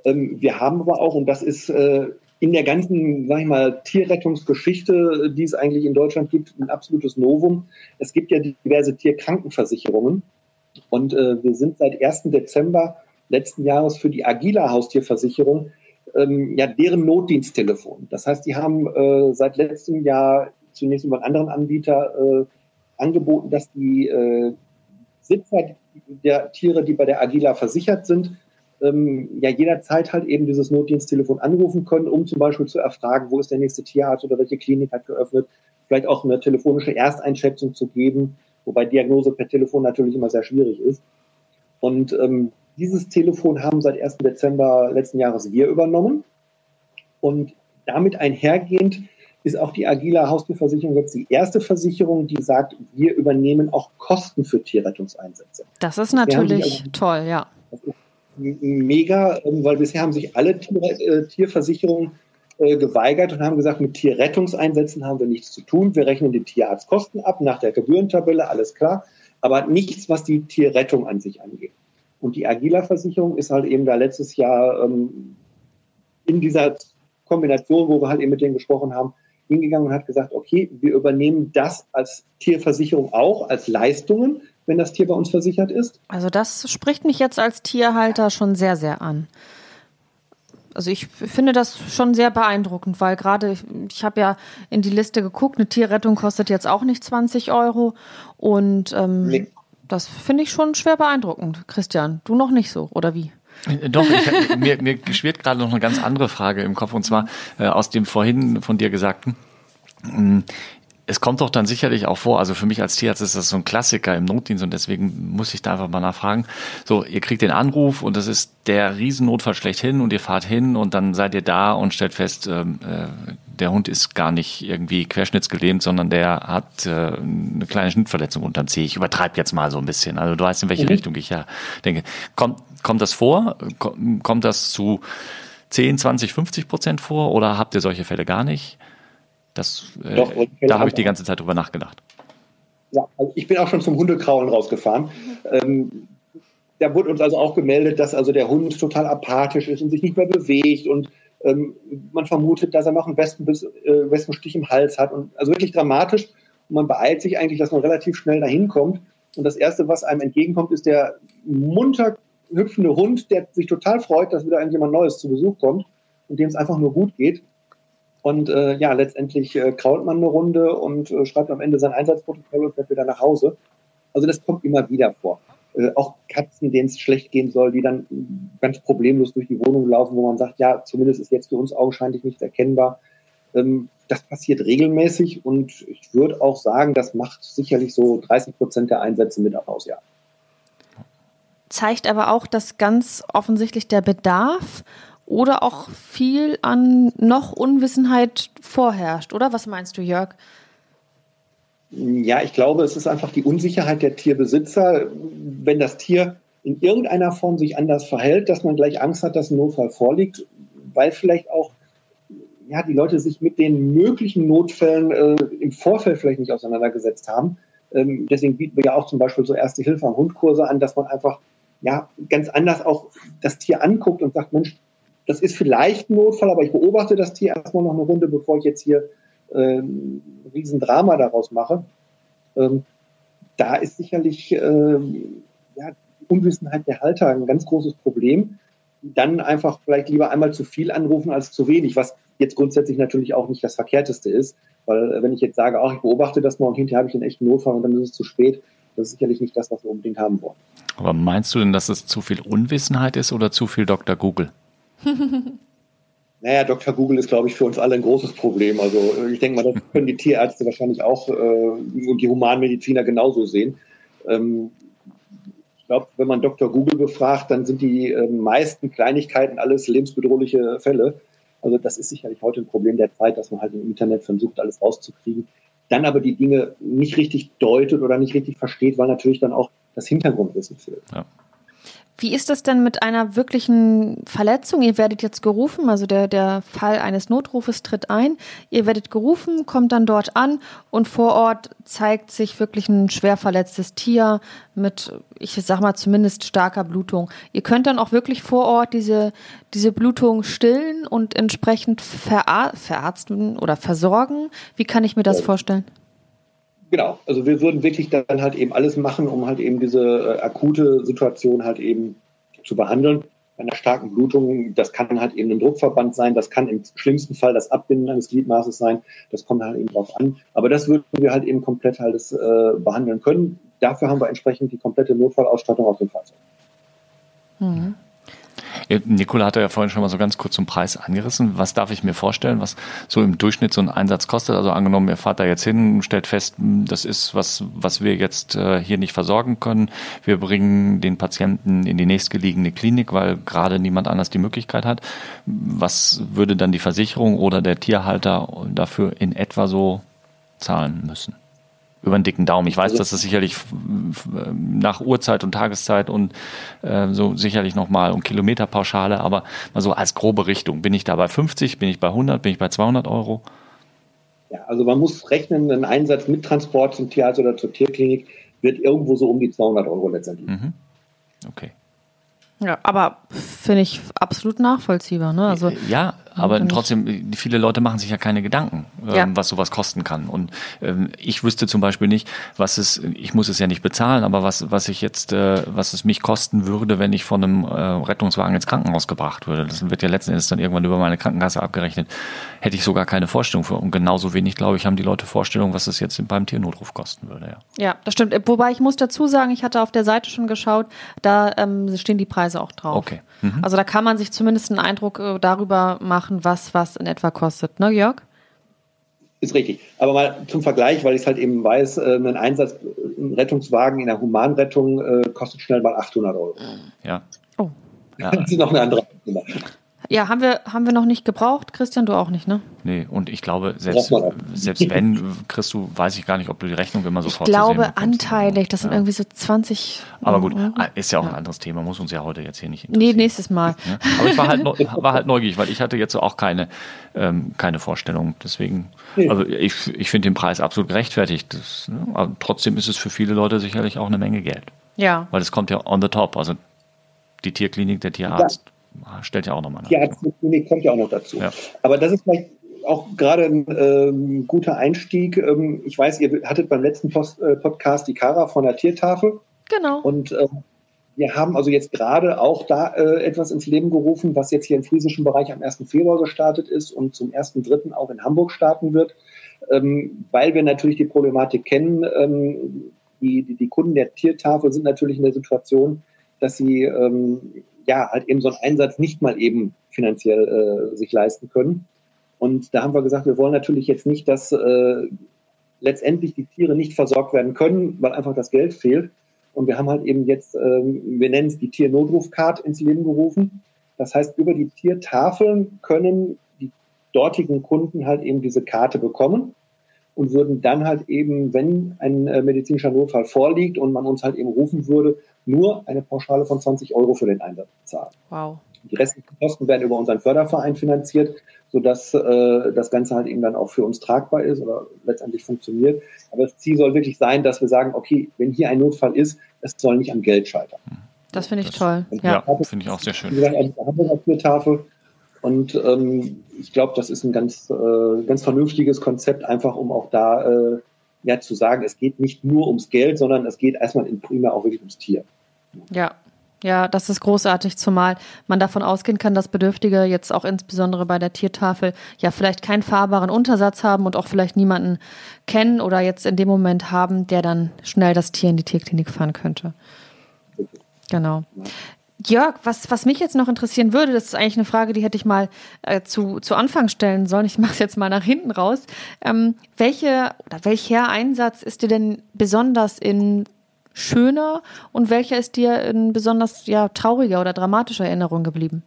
Ähm, wir haben aber auch, und das ist äh, in der ganzen, sag ich mal, Tierrettungsgeschichte, die es eigentlich in Deutschland gibt, ein absolutes Novum. Es gibt ja diverse Tierkrankenversicherungen. Und äh, wir sind seit 1. Dezember letzten Jahres für die Agila Haustierversicherung ähm, ja deren Notdiensttelefon. Das heißt, die haben äh, seit letztem Jahr zunächst über einen anderen Anbieter äh, angeboten, dass die äh, Sitzer der Tiere, die bei der Agila versichert sind, ähm, ja jederzeit halt eben dieses Notdiensttelefon anrufen können, um zum Beispiel zu erfragen, wo ist der nächste Tierarzt oder welche Klinik hat geöffnet, vielleicht auch eine telefonische Ersteinschätzung zu geben, wobei Diagnose per Telefon natürlich immer sehr schwierig ist. Und ähm, dieses Telefon haben seit 1. Dezember letzten Jahres wir übernommen. Und damit einhergehend ist auch die Agila Haustierversicherung jetzt die erste Versicherung, die sagt, wir übernehmen auch Kosten für Tierrettungseinsätze.
Das ist natürlich also, toll, ja.
mega, ähm, weil bisher haben sich alle Tier, äh, Tierversicherungen äh, geweigert und haben gesagt, mit Tierrettungseinsätzen haben wir nichts zu tun. Wir rechnen die Tierarztkosten ab nach der Gebührentabelle, alles klar, aber nichts, was die Tierrettung an sich angeht. Und die Agila-Versicherung ist halt eben da letztes Jahr ähm, in dieser Kombination, wo wir halt eben mit denen gesprochen haben, hingegangen und hat gesagt, okay, wir übernehmen das als Tierversicherung auch, als Leistungen, wenn das Tier bei uns versichert ist.
Also das spricht mich jetzt als Tierhalter schon sehr, sehr an. Also ich finde das schon sehr beeindruckend, weil gerade ich, ich habe ja in die Liste geguckt, eine Tierrettung kostet jetzt auch nicht 20 Euro und ähm, nee. Das finde ich schon schwer beeindruckend. Christian, du noch nicht so, oder wie?
Äh, doch, ich, mir, mir schwirrt gerade noch eine ganz andere Frage im Kopf und zwar äh, aus dem vorhin von dir gesagten. Es kommt doch dann sicherlich auch vor, also für mich als Tierarzt ist das so ein Klassiker im Notdienst und deswegen muss ich da einfach mal nachfragen. So, ihr kriegt den Anruf und das ist der Riesennotfall schlechthin und ihr fahrt hin und dann seid ihr da und stellt fest, ähm, äh, der Hund ist gar nicht irgendwie querschnittsgelähmt, sondern der hat äh, eine kleine Schnittverletzung unterm Zeh. Ich übertreibe jetzt mal so ein bisschen. Also du weißt, in welche mhm. Richtung ich ja denke. Kommt, kommt das vor? Kommt das zu 10, 20, 50 Prozent vor oder habt ihr solche Fälle gar nicht? Das, äh, Doch, da habe ich die ganze Zeit drüber nachgedacht.
Ja, also ich bin auch schon zum Hundekraulen rausgefahren. Ähm, da wurde uns also auch gemeldet, dass also der Hund total apathisch ist und sich nicht mehr bewegt und ähm, man vermutet, dass er noch einen Wespenbiss, äh, Wespenstich im Hals hat und also wirklich dramatisch. Und man beeilt sich eigentlich, dass man relativ schnell dahin kommt. Und das erste, was einem entgegenkommt, ist der munter hüpfende Hund, der sich total freut, dass wieder irgendjemand Neues zu Besuch kommt und dem es einfach nur gut geht. Und äh, ja, letztendlich äh, krault man eine Runde und äh, schreibt am Ende sein Einsatzprotokoll und fährt wieder nach Hause. Also das kommt immer wieder vor. Äh, auch Katzen, denen es schlecht gehen soll, die dann ganz problemlos durch die Wohnung laufen, wo man sagt, ja, zumindest ist jetzt für uns augenscheinlich nichts erkennbar. Ähm, das passiert regelmäßig und ich würde auch sagen, das macht sicherlich so 30 Prozent der Einsätze mit aus, ja.
Zeigt aber auch, dass ganz offensichtlich der Bedarf oder auch viel an noch Unwissenheit vorherrscht, oder? Was meinst du, Jörg?
Ja, ich glaube, es ist einfach die Unsicherheit der Tierbesitzer, wenn das Tier in irgendeiner Form sich anders verhält, dass man gleich Angst hat, dass ein Notfall vorliegt, weil vielleicht auch ja, die Leute sich mit den möglichen Notfällen äh, im Vorfeld vielleicht nicht auseinandergesetzt haben. Ähm, deswegen bieten wir ja auch zum Beispiel so Erste Hilfe am Hundkurse an, dass man einfach ja ganz anders auch das Tier anguckt und sagt, Mensch, das ist vielleicht ein Notfall, aber ich beobachte das Tier erstmal noch eine Runde, bevor ich jetzt hier äh, ein Riesendrama daraus mache. Ähm, da ist sicherlich äh, ja, Unwissenheit der Halter ein ganz großes Problem. Dann einfach vielleicht lieber einmal zu viel anrufen als zu wenig, was jetzt grundsätzlich natürlich auch nicht das Verkehrteste ist. Weil äh, wenn ich jetzt sage, ach, ich beobachte das mal und hinterher habe ich einen echten Notfall und dann ist es zu spät, das ist sicherlich nicht das, was wir unbedingt haben wollen.
Aber meinst du denn, dass es zu viel Unwissenheit ist oder zu viel Dr. Google?
naja, Dr. Google ist, glaube ich, für uns alle ein großes Problem. Also ich denke mal, das können die Tierärzte wahrscheinlich auch äh, und die Humanmediziner genauso sehen. Ähm, ich glaube, wenn man Dr. Google befragt, dann sind die äh, meisten Kleinigkeiten alles lebensbedrohliche Fälle. Also das ist sicherlich heute ein Problem der Zeit, dass man halt im Internet versucht, alles rauszukriegen. Dann aber die Dinge nicht richtig deutet oder nicht richtig versteht, weil natürlich dann auch das Hintergrundwissen fehlt. Ja.
Wie ist das denn mit einer wirklichen Verletzung? Ihr werdet jetzt gerufen, also der, der Fall eines Notrufes tritt ein. Ihr werdet gerufen, kommt dann dort an und vor Ort zeigt sich wirklich ein schwer verletztes Tier mit, ich sag mal, zumindest starker Blutung. Ihr könnt dann auch wirklich vor Ort diese, diese Blutung stillen und entsprechend verar verarzten oder versorgen. Wie kann ich mir das vorstellen?
Genau, also wir würden wirklich dann halt eben alles machen, um halt eben diese äh, akute Situation halt eben zu behandeln. Bei einer starken Blutung, das kann halt eben ein Druckverband sein, das kann im schlimmsten Fall das Abbinden eines Gliedmaßes sein, das kommt halt eben drauf an. Aber das würden wir halt eben komplett halt äh, behandeln können. Dafür haben wir entsprechend die komplette Notfallausstattung auf dem Fahrzeug.
Mhm. Nikola hatte ja vorhin schon mal so ganz kurz zum Preis angerissen. Was darf ich mir vorstellen, was so im Durchschnitt so ein Einsatz kostet? Also angenommen, ihr fahrt da jetzt hin, stellt fest, hm, das ist was, was wir jetzt äh, hier nicht versorgen können. Wir bringen den Patienten in die nächstgelegene Klinik, weil gerade niemand anders die Möglichkeit hat. Was würde dann die Versicherung oder der Tierhalter dafür in etwa so zahlen müssen? Über einen dicken Daumen. Ich weiß, also dass das sicherlich nach Uhrzeit und Tageszeit und äh, so sicherlich nochmal um Kilometerpauschale, aber mal so als grobe Richtung. Bin ich da bei 50, bin ich bei 100, bin ich bei 200 Euro?
Ja, also man muss rechnen, ein Einsatz mit Transport zum Tierarzt oder zur Tierklinik wird irgendwo so um die 200 Euro letztendlich. Mhm.
Okay.
Ja, aber finde ich absolut nachvollziehbar. Ne? Also,
ja, aber trotzdem, viele Leute machen sich ja keine Gedanken, ähm, ja. was sowas kosten kann. Und ähm, ich wüsste zum Beispiel nicht, was es, ich muss es ja nicht bezahlen, aber was, was ich jetzt, äh, was es mich kosten würde, wenn ich von einem äh, Rettungswagen ins Krankenhaus gebracht würde. Das wird ja letzten Endes dann irgendwann über meine Krankenkasse abgerechnet. Hätte ich sogar keine Vorstellung für. Und genauso wenig, glaube ich, haben die Leute Vorstellung, was es jetzt beim Tiernotruf kosten würde. Ja,
ja das stimmt. Wobei ich muss dazu sagen, ich hatte auf der Seite schon geschaut, da ähm, stehen die Preise auch drauf.
Okay. Mhm.
Also da kann man sich zumindest einen Eindruck äh, darüber machen, was was in etwa kostet, ne, Jörg?
Ist richtig. Aber mal zum Vergleich, weil ich es halt eben weiß, äh, ein Einsatz, ein Rettungswagen in der Humanrettung äh, kostet schnell mal 800 Euro.
Ja.
Oh.
Ja. Das ist noch eine andere Nummer.
Ja, haben wir, haben wir noch nicht gebraucht. Christian, du auch nicht, ne?
Nee, und ich glaube, selbst, selbst wenn, kriegst du, weiß ich gar nicht, ob du die Rechnung immer sofort
Ich glaube, anteilig, das sind ja. irgendwie so 20.
Aber gut, Euro. ist ja auch ein anderes Thema, muss uns ja heute jetzt hier nicht
interessieren. Nee, nächstes Mal.
Ja? Aber ich war halt, war halt neugierig, weil ich hatte jetzt auch keine, ähm, keine Vorstellung. Deswegen, also ich, ich finde den Preis absolut gerechtfertigt. Das, ne? Aber trotzdem ist es für viele Leute sicherlich auch eine Menge Geld.
Ja.
Weil es kommt ja on the top. Also die Tierklinik, der Tierarzt stellt ja auch nochmal
nach. Tierarztklinik kommt ja auch noch dazu. Ja. Aber das ist vielleicht auch gerade ein ähm, guter Einstieg. Ähm, ich weiß, ihr hattet beim letzten Post, äh, Podcast die Kara von der Tiertafel.
Genau.
Und äh, wir haben also jetzt gerade auch da äh, etwas ins Leben gerufen, was jetzt hier im friesischen Bereich am 1. Februar gestartet ist und zum 1.3. auch in Hamburg starten wird, ähm, weil wir natürlich die Problematik kennen. Ähm, die, die, die, Kunden der Tiertafel sind natürlich in der Situation, dass sie ähm, ja halt eben so einen Einsatz nicht mal eben finanziell äh, sich leisten können. Und da haben wir gesagt, wir wollen natürlich jetzt nicht, dass äh, letztendlich die Tiere nicht versorgt werden können, weil einfach das Geld fehlt. Und wir haben halt eben jetzt, ähm, wir nennen es die Tiernotrufcard ins Leben gerufen. Das heißt, über die Tiertafeln können die dortigen Kunden halt eben diese Karte bekommen und würden dann halt eben, wenn ein äh, medizinischer Notfall vorliegt und man uns halt eben rufen würde, nur eine Pauschale von 20 Euro für den Einsatz bezahlen.
Wow.
Die restlichen Kosten werden über unseren Förderverein finanziert, sodass äh, das Ganze halt eben dann auch für uns tragbar ist oder letztendlich funktioniert. Aber das Ziel soll wirklich sein, dass wir sagen, okay, wenn hier ein Notfall ist, es soll nicht am Geld scheitern.
Das finde ich das, toll.
Ja, ja finde ich auch sehr schön. Wie
gesagt, eine Hamburger. Und ähm, ich glaube, das ist ein ganz, äh, ganz vernünftiges Konzept, einfach um auch da äh, ja zu sagen, es geht nicht nur ums Geld, sondern es geht erstmal in primär auch wirklich ums Tier.
Ja, ja, das ist großartig, zumal man davon ausgehen kann, dass Bedürftige jetzt auch insbesondere bei der Tiertafel ja vielleicht keinen fahrbaren Untersatz haben und auch vielleicht niemanden kennen oder jetzt in dem Moment haben, der dann schnell das Tier in die Tierklinik fahren könnte. Genau. Jörg, was, was mich jetzt noch interessieren würde, das ist eigentlich eine Frage, die hätte ich mal äh, zu, zu Anfang stellen sollen. Ich mache es jetzt mal nach hinten raus. Ähm, welche oder welcher Einsatz ist dir denn besonders in schöner und welcher ist dir in besonders ja, trauriger oder dramatischer Erinnerung geblieben?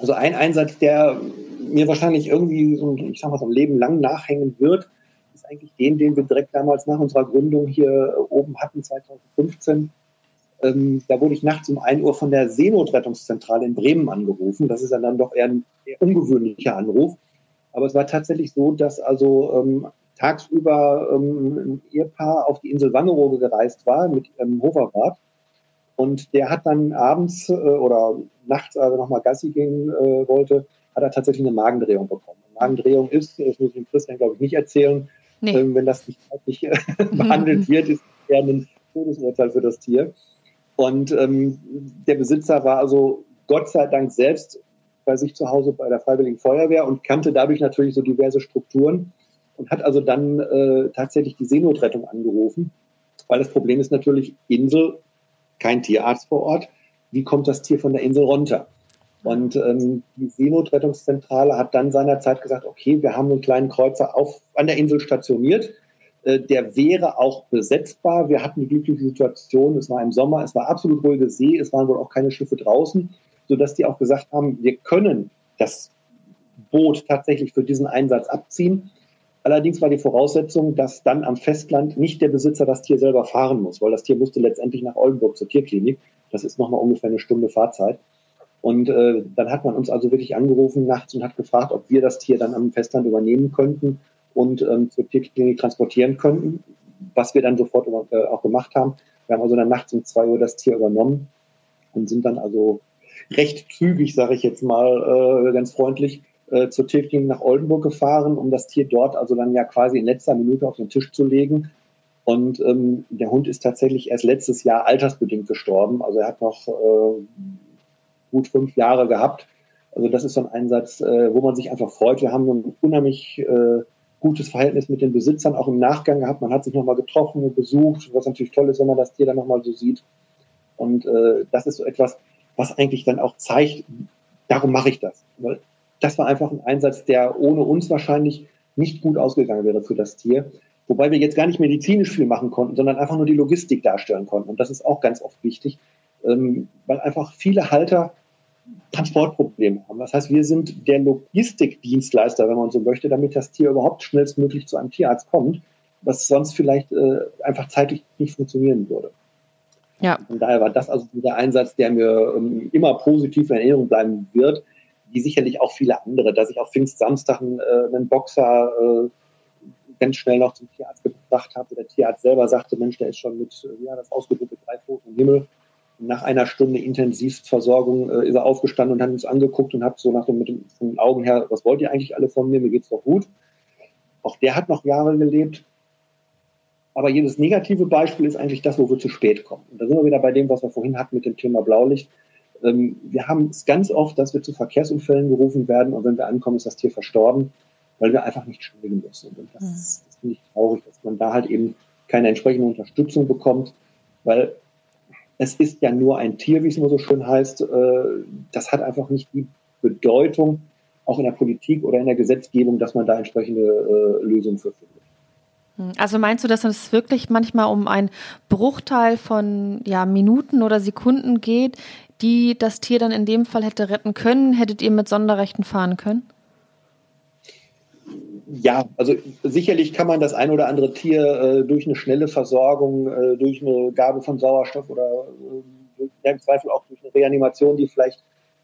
Also ein Einsatz, der mir wahrscheinlich irgendwie so, ich sag mal, so ein Leben lang nachhängen wird, ist eigentlich den, den wir direkt damals nach unserer Gründung hier oben hatten, 2015 ähm, da wurde ich nachts um 1 Uhr von der Seenotrettungszentrale in Bremen angerufen. Das ist ja dann doch eher ein eher ungewöhnlicher Anruf. Aber es war tatsächlich so, dass also ähm, tagsüber ähm, ein Ehepaar auf die Insel Wangerooge gereist war mit einem Hoverrad. Und der hat dann abends äh, oder nachts, also nochmal Gassi gehen äh, wollte, hat er tatsächlich eine Magendrehung bekommen. Eine Magendrehung ist, das muss ich dem Christian, glaube ich, nicht erzählen, nee. ähm, wenn das nicht, nicht äh, behandelt wird, ist eher ein Todesurteil für das Tier. Und ähm, der Besitzer war also Gott sei Dank selbst bei sich zu Hause bei der Freiwilligen Feuerwehr und kannte dadurch natürlich so diverse Strukturen und hat also dann äh, tatsächlich die Seenotrettung angerufen, weil das Problem ist natürlich Insel, kein Tierarzt vor Ort. Wie kommt das Tier von der Insel runter? Und ähm, die Seenotrettungszentrale hat dann seinerzeit gesagt, okay, wir haben einen kleinen Kreuzer auf, an der Insel stationiert. Äh, der wäre auch besetzbar. Wir hatten die glückliche Situation, es war im Sommer, es war absolut ruhige See, es waren wohl auch keine Schiffe draußen, sodass die auch gesagt haben, wir können das Boot tatsächlich für diesen Einsatz abziehen. Allerdings war die Voraussetzung, dass dann am Festland nicht der Besitzer das Tier selber fahren muss, weil das Tier musste letztendlich nach Oldenburg zur Tierklinik. Das ist nochmal ungefähr eine Stunde Fahrzeit. Und äh, dann hat man uns also wirklich angerufen nachts und hat gefragt, ob wir das Tier dann am Festland übernehmen könnten und ähm, zur Tierklinik transportieren könnten, was wir dann sofort äh, auch gemacht haben. Wir haben also dann nachts um zwei Uhr das Tier übernommen und sind dann also recht zügig, sage ich jetzt mal äh, ganz freundlich, äh, zur Tierklinik nach Oldenburg gefahren, um das Tier dort also dann ja quasi in letzter Minute auf den Tisch zu legen. Und ähm, der Hund ist tatsächlich erst letztes Jahr altersbedingt gestorben. Also er hat noch äh, gut fünf Jahre gehabt. Also das ist so ein Einsatz, äh, wo man sich einfach freut. Wir haben ein unheimlich äh, gutes Verhältnis mit den Besitzern auch im Nachgang gehabt. Man hat sich nochmal getroffen und besucht, was natürlich toll ist, wenn man das Tier dann nochmal so sieht. Und äh, das ist so etwas, was eigentlich dann auch zeigt, darum mache ich das. Weil das war einfach ein Einsatz, der ohne uns wahrscheinlich nicht gut ausgegangen wäre für das Tier. Wobei wir jetzt gar nicht medizinisch viel machen konnten, sondern einfach nur die Logistik darstellen konnten. Und das ist auch ganz oft wichtig, ähm, weil einfach viele Halter Transportprobleme haben. Das heißt, wir sind der Logistikdienstleister, wenn man so möchte, damit das Tier überhaupt schnellstmöglich zu einem Tierarzt kommt, was sonst vielleicht äh, einfach zeitlich nicht funktionieren würde. Ja. Von daher war das also der Einsatz, der mir ähm, immer positiv in Erinnerung bleiben wird, wie sicherlich auch viele andere, dass ich auf Pfingstsamstag einen, äh, einen Boxer äh, ganz schnell noch zum Tierarzt gebracht habe, wo der Tierarzt selber sagte, Mensch, der ist schon mit, äh, ja, das ausgedrückte drei Pfoten im Himmel nach einer Stunde Intensivversorgung äh, ist er aufgestanden und hat uns angeguckt und hat so nach dem, mit den, von den Augen her, was wollt ihr eigentlich alle von mir? Mir geht's doch gut. Auch der hat noch Jahre gelebt. Aber jedes negative Beispiel ist eigentlich das, wo wir zu spät kommen. Und da sind wir wieder bei dem, was wir vorhin hatten mit dem Thema Blaulicht. Ähm, wir haben es ganz oft, dass wir zu Verkehrsunfällen gerufen werden und wenn wir ankommen, ist das Tier verstorben, weil wir einfach nicht schnell genug sind. Und das, mhm. das finde ich traurig, dass man da halt eben keine entsprechende Unterstützung bekommt, weil es ist ja nur ein Tier, wie es immer so schön heißt. Äh, das hat einfach nicht die Bedeutung, auch in der Politik oder in der Gesetzgebung, dass man da entsprechende äh, Lösungen für findet.
Hm, also meinst du, dass es wirklich manchmal um einen Bruchteil von ja, Minuten oder Sekunden geht, die das Tier dann in dem Fall hätte retten können? Hättet ihr mit Sonderrechten fahren können?
Ja, also sicherlich kann man das ein oder andere Tier äh, durch eine schnelle Versorgung, äh, durch eine Gabe von Sauerstoff oder äh, im Zweifel auch durch eine Reanimation, die vielleicht,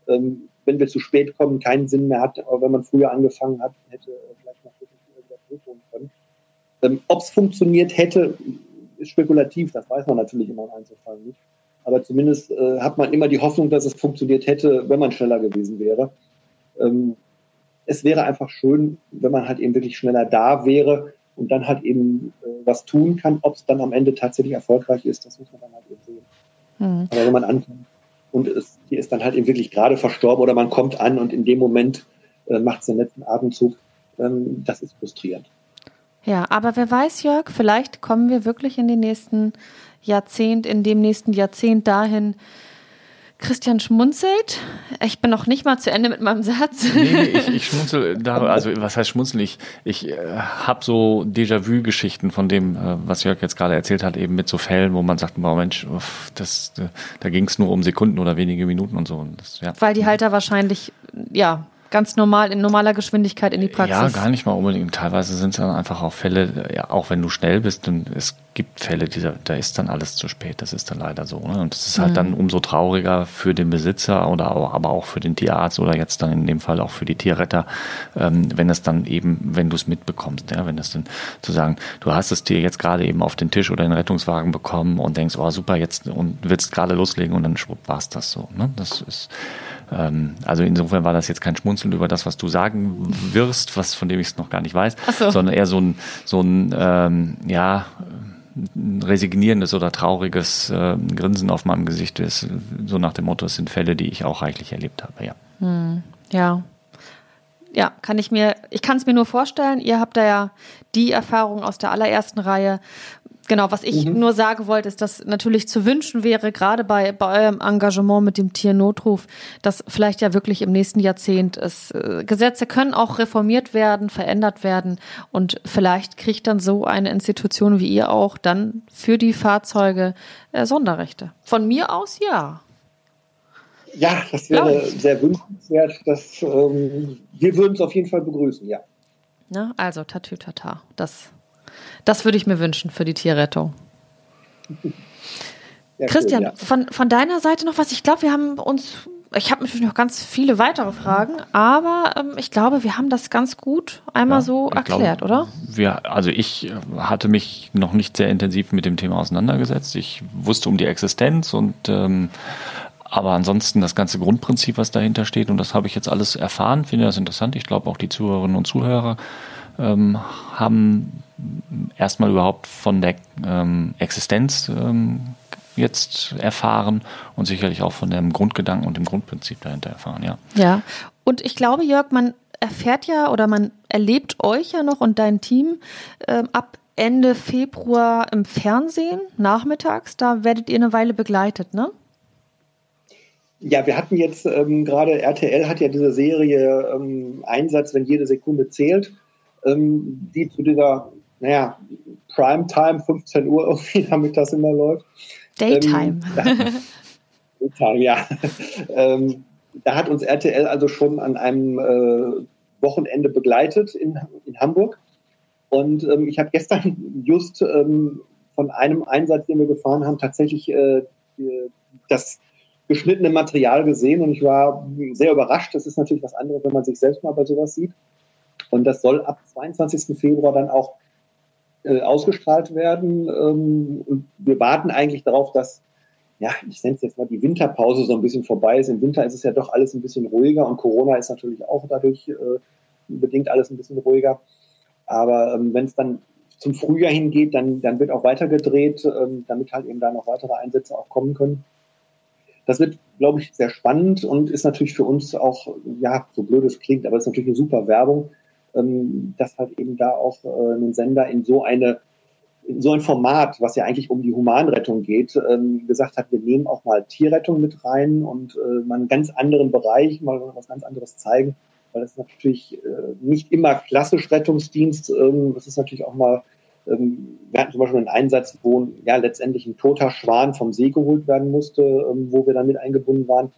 ähm, wenn wir zu spät kommen, keinen Sinn mehr hat, aber wenn man früher angefangen hat, hätte vielleicht noch wieder zurückholen können. Ähm, Ob es funktioniert hätte, ist spekulativ, das weiß man natürlich immer im Einzelfall nicht. Aber zumindest äh, hat man immer die Hoffnung, dass es funktioniert hätte, wenn man schneller gewesen wäre. Ähm, es wäre einfach schön, wenn man halt eben wirklich schneller da wäre und dann halt eben äh, was tun kann. Ob es dann am Ende tatsächlich erfolgreich ist, das muss man dann halt eben sehen. Mhm. Aber wenn man ankommt und es, hier ist dann halt eben wirklich gerade verstorben oder man kommt an und in dem Moment äh, macht es den letzten Atemzug, ähm, das ist frustrierend.
Ja, aber wer weiß, Jörg, vielleicht kommen wir wirklich in den nächsten Jahrzehnt, in dem nächsten Jahrzehnt dahin, Christian schmunzelt. Ich bin noch nicht mal zu Ende mit meinem Satz.
Nee, nee ich, ich schmunzel da, also was heißt schmunzeln? Ich, ich äh, habe so Déjà-vu-Geschichten von dem, äh, was Jörg jetzt gerade erzählt hat, eben mit so Fällen, wo man sagt, oh Mensch, uff, das, äh, da ging es nur um Sekunden oder wenige Minuten und so. Und das,
ja. Weil die Halter wahrscheinlich, ja, ganz normal in normaler Geschwindigkeit in die Praxis?
Ja, gar nicht mal unbedingt. Teilweise sind es dann einfach auch Fälle, ja, auch wenn du schnell bist, und es gibt Fälle, die, da ist dann alles zu spät. Das ist dann leider so. Ne? Und das ist halt mhm. dann umso trauriger für den Besitzer oder auch, aber auch für den Tierarzt oder jetzt dann in dem Fall auch für die Tierretter, ähm, wenn es dann eben, wenn du es mitbekommst, ja, wenn es dann zu sagen, du hast das Tier jetzt gerade eben auf den Tisch oder in den Rettungswagen bekommen und denkst, oh super, jetzt und willst gerade loslegen und dann schwupp war es das so. Ne? Das ist also insofern war das jetzt kein Schmunzeln über das, was du sagen wirst, was von dem ich es noch gar nicht weiß, so. sondern eher so ein, so ein ähm, ja, resignierendes oder trauriges äh, Grinsen auf meinem Gesicht ist, so nach dem Motto, es sind Fälle, die ich auch reichlich erlebt habe, ja.
Hm, ja. Ja, kann ich mir, ich kann es mir nur vorstellen, ihr habt da ja die Erfahrung aus der allerersten Reihe, Genau, was ich mhm. nur sagen wollte, ist, dass natürlich zu wünschen wäre, gerade bei, bei eurem Engagement mit dem Tiernotruf, dass vielleicht ja wirklich im nächsten Jahrzehnt es, äh, Gesetze können auch reformiert werden, verändert werden und vielleicht kriegt dann so eine Institution wie ihr auch dann für die Fahrzeuge äh, Sonderrechte. Von mir aus ja.
Ja, das wäre sehr wünschenswert. Das, ähm, wir würden es auf jeden Fall begrüßen, ja.
Na, also, tatütata. Das das würde ich mir wünschen für die Tierrettung. Ja, Christian, cool, ja. von, von deiner Seite noch was? Ich glaube, wir haben uns, ich habe natürlich noch ganz viele weitere Fragen, aber ähm, ich glaube, wir haben das ganz gut einmal ja, so erklärt, glaube, oder?
Wir, also ich hatte mich noch nicht sehr intensiv mit dem Thema auseinandergesetzt. Ich wusste um die Existenz und ähm, aber ansonsten das ganze Grundprinzip, was dahinter steht, und das habe ich jetzt alles erfahren, finde das interessant. Ich glaube auch die Zuhörerinnen und Zuhörer ähm, haben erstmal überhaupt von der ähm, Existenz ähm, jetzt erfahren und sicherlich auch von dem Grundgedanken und dem Grundprinzip dahinter erfahren, ja.
Ja, und ich glaube, Jörg, man erfährt ja oder man erlebt euch ja noch und dein Team ähm, ab Ende Februar im Fernsehen, nachmittags. Da werdet ihr eine Weile begleitet, ne?
Ja, wir hatten jetzt ähm, gerade, RTL hat ja diese Serie ähm, Einsatz, wenn jede Sekunde zählt, ähm, die zu dieser, naja, Primetime, 15 Uhr irgendwie, damit das immer läuft.
Daytime.
Ähm, Daytime, ja. ähm, da hat uns RTL also schon an einem äh, Wochenende begleitet in, in Hamburg. Und ähm, ich habe gestern just ähm, von einem Einsatz, den wir gefahren haben, tatsächlich äh, das geschnittene Material gesehen und ich war sehr überrascht. Das ist natürlich was anderes, wenn man sich selbst mal bei sowas sieht. Und das soll ab 22. Februar dann auch äh, ausgestrahlt werden. Ähm, und wir warten eigentlich darauf, dass, ja, ich nenne es jetzt mal die Winterpause so ein bisschen vorbei ist. Im Winter ist es ja doch alles ein bisschen ruhiger und Corona ist natürlich auch dadurch äh, bedingt alles ein bisschen ruhiger. Aber ähm, wenn es dann zum Frühjahr hingeht, dann, dann wird auch weiter gedreht, ähm, damit halt eben da noch weitere Einsätze auch kommen können. Das wird, glaube ich, sehr spannend und ist natürlich für uns auch, ja, so blöd es klingt, aber es ist natürlich eine super Werbung, ähm, dass halt eben da auch äh, ein Sender in so eine in so ein Format, was ja eigentlich um die Humanrettung geht, ähm, gesagt hat, wir nehmen auch mal Tierrettung mit rein und äh, mal einen ganz anderen Bereich, mal was ganz anderes zeigen, weil das ist natürlich äh, nicht immer klassisch Rettungsdienst, ähm, das ist natürlich auch mal wir hatten zum Beispiel einen Einsatz, wo ja letztendlich ein toter Schwan vom See geholt werden musste, ähm, wo wir dann mit eingebunden waren.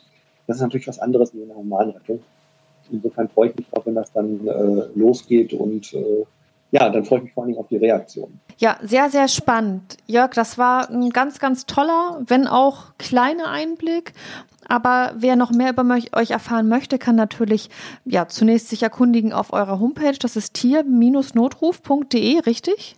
Das ist natürlich was anderes wie eine Humanrettung. Insofern freue ich mich auch, wenn das dann äh, losgeht und äh, ja, dann freue ich mich vor allem auf die Reaktion.
Ja, sehr, sehr spannend. Jörg, das war ein ganz, ganz toller, wenn auch kleiner Einblick. Aber wer noch mehr über euch erfahren möchte, kann natürlich ja zunächst sich erkundigen auf eurer Homepage. Das ist tier-notruf.de, richtig?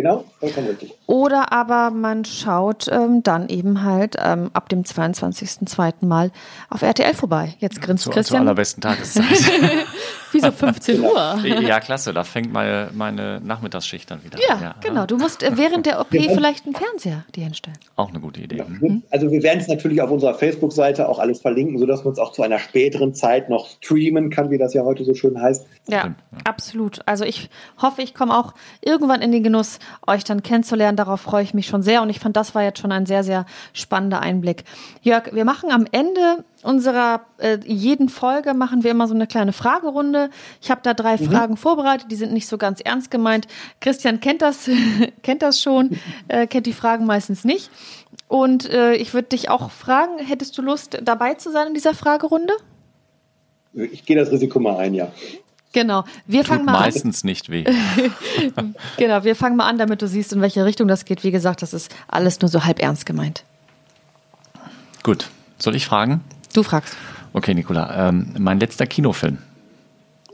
Genau, vollkommen richtig.
Oder aber man schaut ähm, dann eben halt ähm, ab dem 22.02. Mal auf RTL vorbei. Jetzt grinst
zu,
Christian.
Zur allerbesten Tageszeit.
Wieso 15 Uhr?
Ja, klasse, da fängt meine, meine Nachmittagsschicht dann wieder
ja,
an.
Ja, genau. Du musst äh, während der OP vielleicht einen Fernseher dir hinstellen.
Auch eine gute Idee. Ja.
Also wir werden es natürlich auf unserer Facebook-Seite auch alles verlinken, sodass man es auch zu einer späteren Zeit noch streamen kann, wie das ja heute so schön heißt.
Ja, ja. absolut. Also ich hoffe, ich komme auch irgendwann in den Genuss, euch dann kennenzulernen. Darauf freue ich mich schon sehr. Und ich fand, das war jetzt schon ein sehr, sehr spannender Einblick. Jörg, wir machen am Ende unserer äh, jeden Folge machen wir immer so eine kleine Fragerunde. Ich habe da drei mhm. Fragen vorbereitet, die sind nicht so ganz ernst gemeint. Christian kennt das, kennt das schon, äh, kennt die Fragen meistens nicht. Und äh, ich würde dich auch fragen, hättest du Lust dabei zu sein in dieser Fragerunde?
Ich gehe das Risiko mal ein, ja.
Genau. Wir
Tut
fangen mal
meistens an. nicht weh.
genau, wir fangen mal an, damit du siehst, in welche Richtung das geht. Wie gesagt, das ist alles nur so halb ernst gemeint.
Gut. Soll ich fragen?
Du fragst.
Okay, Nicola. Ähm, mein letzter Kinofilm.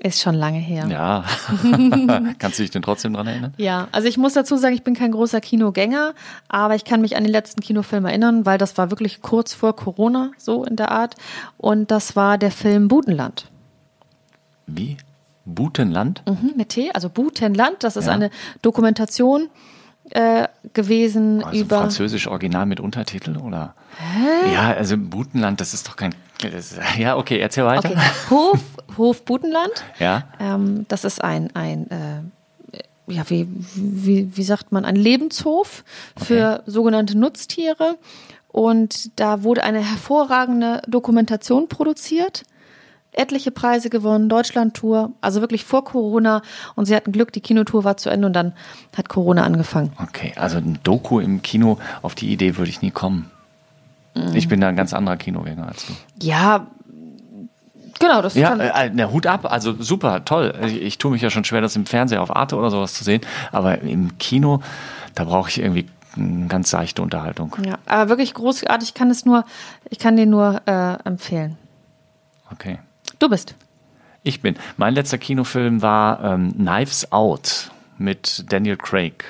Ist schon lange her.
Ja. Kannst du dich denn trotzdem dran erinnern?
Ja, also ich muss dazu sagen, ich bin kein großer Kinogänger, aber ich kann mich an den letzten Kinofilm erinnern, weil das war wirklich kurz vor Corona, so in der Art. Und das war der Film Butenland.
Wie? Butenland?
Mhm, mit T, also Butenland. Das ist ja. eine Dokumentation äh, gewesen
also
über.
Französisch Original mit Untertitel oder?
Hä?
Ja, also Butenland, das ist doch kein. Ja, okay, erzähl weiter. Okay.
Hof, Hof Butenland.
Ja.
Ähm, das ist ein, ein äh, ja, wie, wie, wie sagt man, ein Lebenshof für okay. sogenannte Nutztiere. Und da wurde eine hervorragende Dokumentation produziert etliche Preise gewonnen, Deutschland-Tour, also wirklich vor Corona. Und sie hatten Glück, die Kinotour war zu Ende und dann hat Corona angefangen.
Okay, also ein Doku im Kino, auf die Idee würde ich nie kommen. Mhm. Ich bin da ein ganz anderer Kinogänger als du.
Ja, Genau, das
ja, kann. Äh, der Hut ab, also super, toll. Ich, ich tue mich ja schon schwer, das im Fernseher auf Arte oder sowas zu sehen, aber im Kino, da brauche ich irgendwie eine ganz seichte Unterhaltung.
Ja, aber wirklich großartig, ich kann es nur, ich kann den nur äh, empfehlen.
Okay.
Du bist.
Ich bin. Mein letzter Kinofilm war ähm, Knives Out mit Daniel Craig.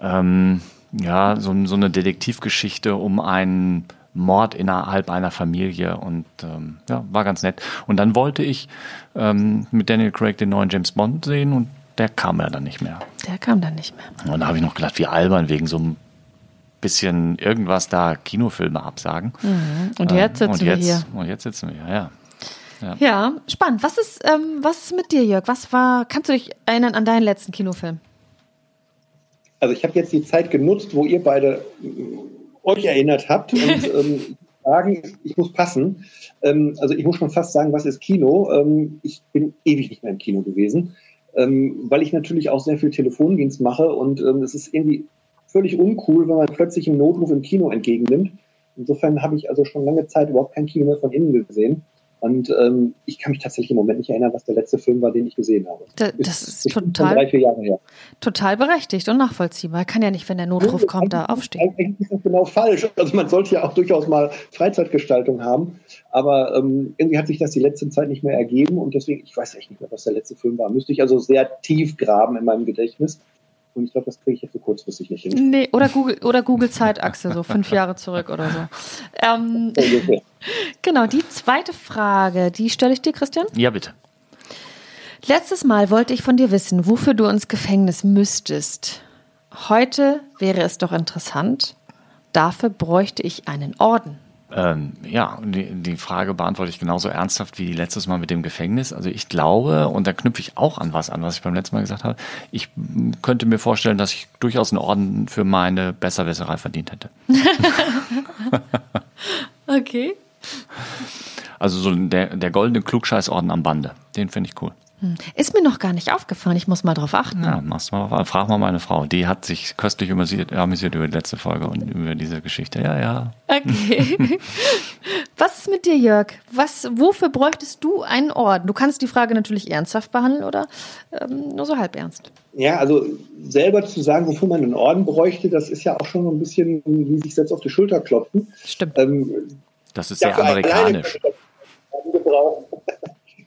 Ähm, ja, so, so, eine Detektivgeschichte um einen Mord innerhalb einer Familie und ähm, ja, war ganz nett. Und dann wollte ich ähm, mit Daniel Craig den neuen James Bond sehen und der kam ja dann nicht mehr.
Der kam dann nicht mehr.
Und da habe ich noch gedacht, wie albern wegen so einem bisschen irgendwas da Kinofilme absagen.
Mhm. Und jetzt sitzen
und jetzt,
wir hier.
Und jetzt sitzen wir hier, ja.
Ja. ja, spannend. Was ist, ähm, was ist mit dir, Jörg? Was war, kannst du dich erinnern an deinen letzten Kinofilm?
Also ich habe jetzt die Zeit genutzt, wo ihr beide äh, euch erinnert habt und ähm, Fragen. Ich muss passen. Ähm, also ich muss schon fast sagen, was ist Kino? Ähm, ich bin ewig nicht mehr im Kino gewesen, ähm, weil ich natürlich auch sehr viel Telefondienst mache und ähm, es ist irgendwie völlig uncool, wenn man plötzlich einen Notruf im Kino entgegennimmt. Insofern habe ich also schon lange Zeit überhaupt kein Kino mehr von innen gesehen. Und ähm, ich kann mich tatsächlich im Moment nicht erinnern, was der letzte Film war, den ich gesehen habe.
Da, das ist, ist total, drei, vier Jahre her. total berechtigt und nachvollziehbar. Kann ja nicht, wenn der Notruf kommt, da aufstehen.
Eigentlich ist das genau falsch. Also man sollte ja auch durchaus mal Freizeitgestaltung haben. Aber ähm, irgendwie hat sich das die letzte Zeit nicht mehr ergeben und deswegen, ich weiß echt nicht mehr, was der letzte Film war. Müsste ich also sehr tief graben in meinem Gedächtnis. Und ich glaube, das kriege ich jetzt so kurzfristig nicht hin.
Nee, oder Google, oder Google Zeitachse, so fünf Jahre zurück oder so. Ähm, genau, die zweite Frage, die stelle ich dir, Christian.
Ja, bitte.
Letztes Mal wollte ich von dir wissen, wofür du ins Gefängnis müsstest. Heute wäre es doch interessant. Dafür bräuchte ich einen Orden.
Ähm, ja, die, die Frage beantworte ich genauso ernsthaft wie letztes Mal mit dem Gefängnis. Also ich glaube, und da knüpfe ich auch an was an, was ich beim letzten Mal gesagt habe, ich könnte mir vorstellen, dass ich durchaus einen Orden für meine Besserwisserei verdient hätte.
okay.
Also so der, der goldene Klugscheißorden am Bande, den finde ich cool.
Hm. Ist mir noch gar nicht aufgefallen. Ich muss mal drauf achten.
Ja, machst mal, frag mal meine Frau. Die hat sich köstlich amüsiert, amüsiert über die letzte Folge und über diese Geschichte. Ja, ja.
Okay. Was ist mit dir, Jörg? Was, wofür bräuchtest du einen Orden? Du kannst die Frage natürlich ernsthaft behandeln oder ähm, nur so halb ernst.
Ja, also selber zu sagen, wofür man einen Orden bräuchte, das ist ja auch schon so ein bisschen wie sich selbst auf die Schulter klopfen.
Stimmt. Ähm,
das ist sehr amerikanisch.
Gebrauchen.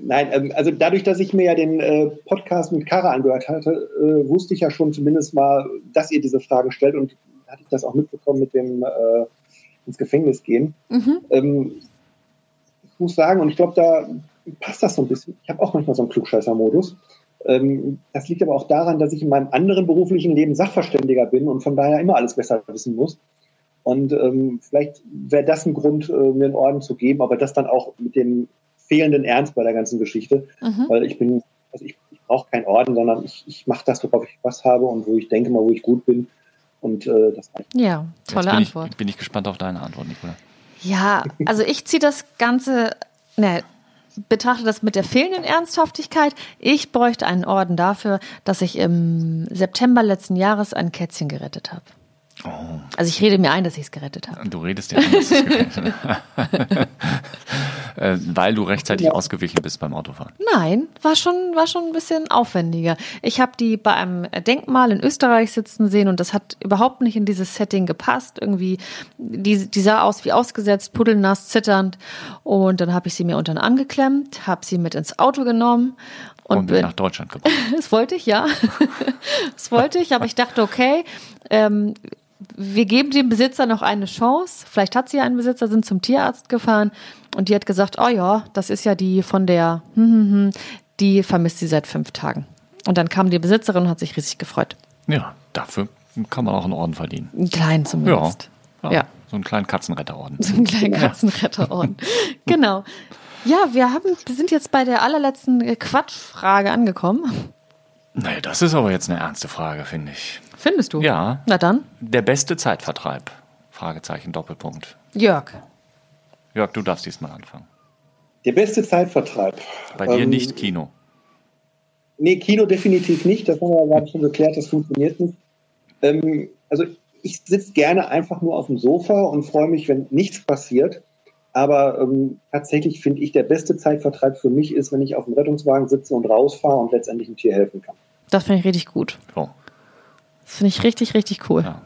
Nein, ähm, also dadurch, dass ich mir ja den äh, Podcast mit Kara angehört hatte, äh, wusste ich ja schon zumindest mal, dass ihr diese Fragen stellt und hatte ich das auch mitbekommen mit dem äh, ins Gefängnis gehen. Mhm. Ähm, ich muss sagen, und ich glaube, da passt das so ein bisschen. Ich habe auch manchmal so einen Klugscheißer-Modus. Ähm, das liegt aber auch daran, dass ich in meinem anderen beruflichen Leben Sachverständiger bin und von daher immer alles besser wissen muss. Und ähm, vielleicht wäre das ein Grund, äh, mir einen Orden zu geben, aber das dann auch mit dem fehlenden Ernst bei der ganzen Geschichte, mhm. weil ich bin, also ich, ich brauche keinen Orden, sondern ich, ich mache das, worauf ich Spaß habe und wo ich denke mal, wo ich gut bin. Und äh, das
reicht. Ja, tolle
bin
Antwort.
Ich, bin ich gespannt auf deine Antwort, Nicola.
Ja, also ich ziehe das Ganze, ne, betrachte das mit der fehlenden Ernsthaftigkeit. Ich bräuchte einen Orden dafür, dass ich im September letzten Jahres ein Kätzchen gerettet habe. Oh. Also ich rede mir ein, dass ich es gerettet habe.
Du redest dir ein, dass es gerettet. Äh, weil du rechtzeitig ja. ausgewichen bist beim Autofahren.
Nein, war schon, war schon ein bisschen aufwendiger. Ich habe die bei einem Denkmal in Österreich sitzen sehen und das hat überhaupt nicht in dieses Setting gepasst. Irgendwie, die, die sah aus wie ausgesetzt, pudelnass, zitternd. Und dann habe ich sie mir unter den angeklemmt, habe sie mit ins Auto genommen
und, und bin nach Deutschland gebracht.
das wollte ich, ja. das wollte ich, aber ich dachte, okay, ähm, wir geben dem Besitzer noch eine Chance. Vielleicht hat sie einen Besitzer, sind zum Tierarzt gefahren und die hat gesagt, oh ja, das ist ja die von der, hm, hm, hm, die vermisst sie seit fünf Tagen. Und dann kam die Besitzerin und hat sich riesig gefreut.
Ja, dafür kann man auch einen Orden verdienen.
Einen kleinen zumindest.
Ja, ja. so einen kleinen Katzenretterorden.
So einen kleinen Katzenretterorden. genau. Ja, wir haben, wir sind jetzt bei der allerletzten Quatschfrage angekommen.
Naja, das ist aber jetzt eine ernste Frage, finde ich.
Findest du?
Ja.
Na dann.
Der beste Zeitvertreib? Fragezeichen, Doppelpunkt.
Jörg.
Jörg, du darfst diesmal anfangen.
Der beste Zeitvertreib.
Bei dir ähm, nicht Kino.
Nee, Kino definitiv nicht. Das haben wir gerade schon geklärt, das funktioniert nicht. Ähm, also ich sitze gerne einfach nur auf dem Sofa und freue mich, wenn nichts passiert. Aber ähm, tatsächlich finde ich, der beste Zeitvertreib für mich ist, wenn ich auf dem Rettungswagen sitze und rausfahre und letztendlich ein Tier helfen kann.
Das finde ich richtig gut. Oh. Das finde ich richtig, richtig cool. Ja.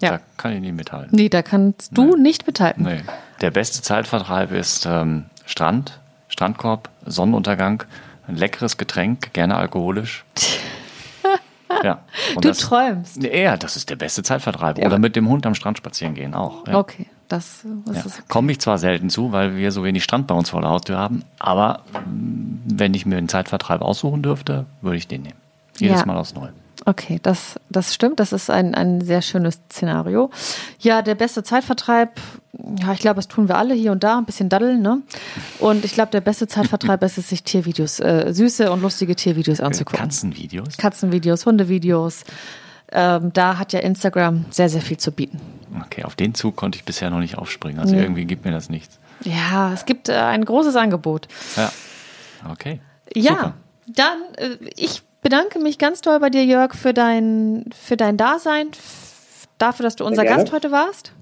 ja. Da kann ich nicht mithalten.
Nee, da kannst du nee. nicht mithalten.
Nee. Der beste Zeitvertreib ist ähm, Strand, Strandkorb, Sonnenuntergang, ein leckeres Getränk, gerne alkoholisch.
ja. Und du das, träumst.
Ja, das ist der beste Zeitvertreib. Ja. Oder mit dem Hund am Strand spazieren gehen auch. Ja.
Okay. Das, das ja. okay.
Komme ich zwar selten zu, weil wir so wenig Strand bei uns vor der Haustür haben, aber mm, wenn ich mir einen Zeitvertreib aussuchen dürfte, würde ich den nehmen. Jedes. Mal aufs Neue.
Okay, das, das stimmt. Das ist ein, ein sehr schönes Szenario. Ja, der beste Zeitvertreib, ja, ich glaube, das tun wir alle hier und da, ein bisschen daddeln, ne? Und ich glaube, der beste Zeitvertreib ist es, sich Tiervideos, äh, süße und lustige Tiervideos anzugucken.
Katzenvideos?
Katzenvideos, Hundevideos. Ähm, da hat ja Instagram sehr, sehr viel zu bieten.
Okay, auf den Zug konnte ich bisher noch nicht aufspringen. Also
Nee.
irgendwie gibt mir das nichts.
Ja, es gibt äh, ein großes Angebot.
Ja. Okay.
Ja,
Super.
dann äh, ich bedanke mich ganz doll bei dir, Jörg, für dein, für dein Dasein, dafür, dass du unser. Gast heute warst.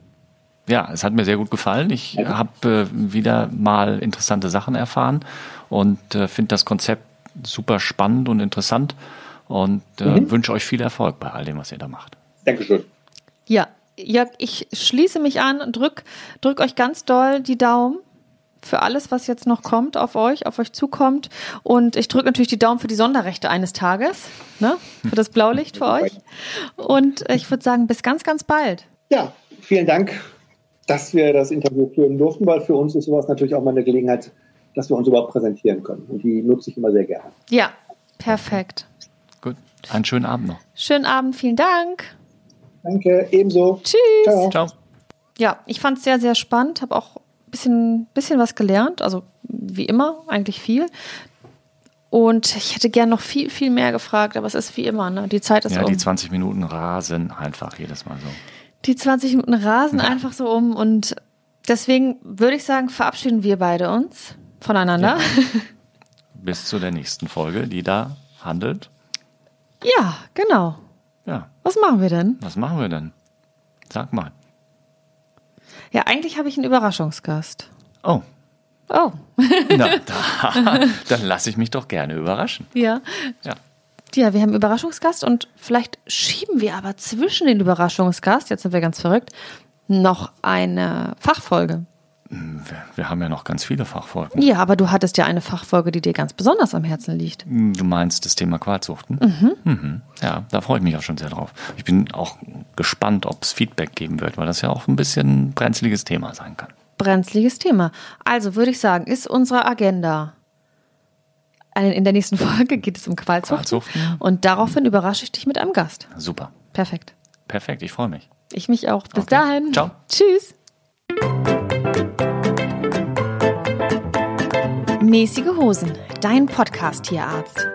Ja, es hat mir sehr gut gefallen. Ich habe äh, wieder mal interessante Sachen erfahren und äh, finde das Konzept super spannend und interessant und äh, wünsche euch viel Erfolg bei all dem, was ihr da macht.
Dankeschön.
Ja, Jörg, ich schließe mich an und drück, drück euch ganz doll die Daumen für alles, was jetzt noch kommt auf euch, auf euch zukommt. Und ich drücke natürlich die Daumen für die Sonderrechte eines Tages, ne? für das Blaulicht für euch. Und ich würde sagen, bis ganz, ganz bald.
Ja, vielen Dank, dass wir das Interview führen durften, weil für uns ist sowas natürlich auch mal eine Gelegenheit, dass wir uns überhaupt präsentieren können. Und die nutze ich immer sehr gerne.
Ja, perfekt.
Gut, einen schönen Abend noch.
Schönen Abend, vielen Dank.
Danke, ebenso.
Tschüss.
Ciao.
Ciao.
Ja, ich fand es sehr, sehr spannend, habe auch bisschen, bisschen was gelernt, also wie immer, eigentlich viel. Und ich hätte gern noch viel, viel mehr gefragt, aber es ist wie immer, ne? Die Zeit ist
Ja,
um.
die 20 Minuten rasen einfach jedes Mal so.
Die 20 Minuten rasen einfach so um und deswegen würde ich sagen, verabschieden wir beide uns voneinander.
Bis zu der nächsten Folge, die da handelt.
Ja, genau.
Ja,
Was machen wir denn?
was machen wir denn? Sag mal.
Ja, eigentlich habe ich einen Überraschungsgast.
Oh,
Oh,
na, da, dann lasse ich mich doch gerne überraschen.
ja.
Ja.
Ja, wir haben einen Überraschungsgast und vielleicht schieben wir aber zwischen den Überraschungsgast, jetzt sind wir ganz verrückt, noch eine Fachfolge.
Wir, wir haben ja noch ganz viele Fachfolgen.
Ja, aber du hattest ja eine Fachfolge, die dir ganz besonders am Herzen liegt.
Du meinst das Thema Qualzuchten? Mhm. Ja, da freue ich mich auch schon sehr drauf. Ich bin auch gespannt, ob es Feedback geben wird, weil das ja auch ein bisschen ein brenzliges Thema sein kann.
Brenzliges Thema. Also würde ich sagen, ist unsere Agenda. Eine- In der nächsten Folge geht es um Qualzuchten.
Qualzuchten.
Und daraufhin überrasche ich dich mit einem Gast.
Super.
Perfekt.
Perfekt, ich freue mich.
Ich mich auch. Bis
Okay.
dahin.
Ciao.
Tschüss. Mäßige Hosen, dein Podcast-Tierarzt.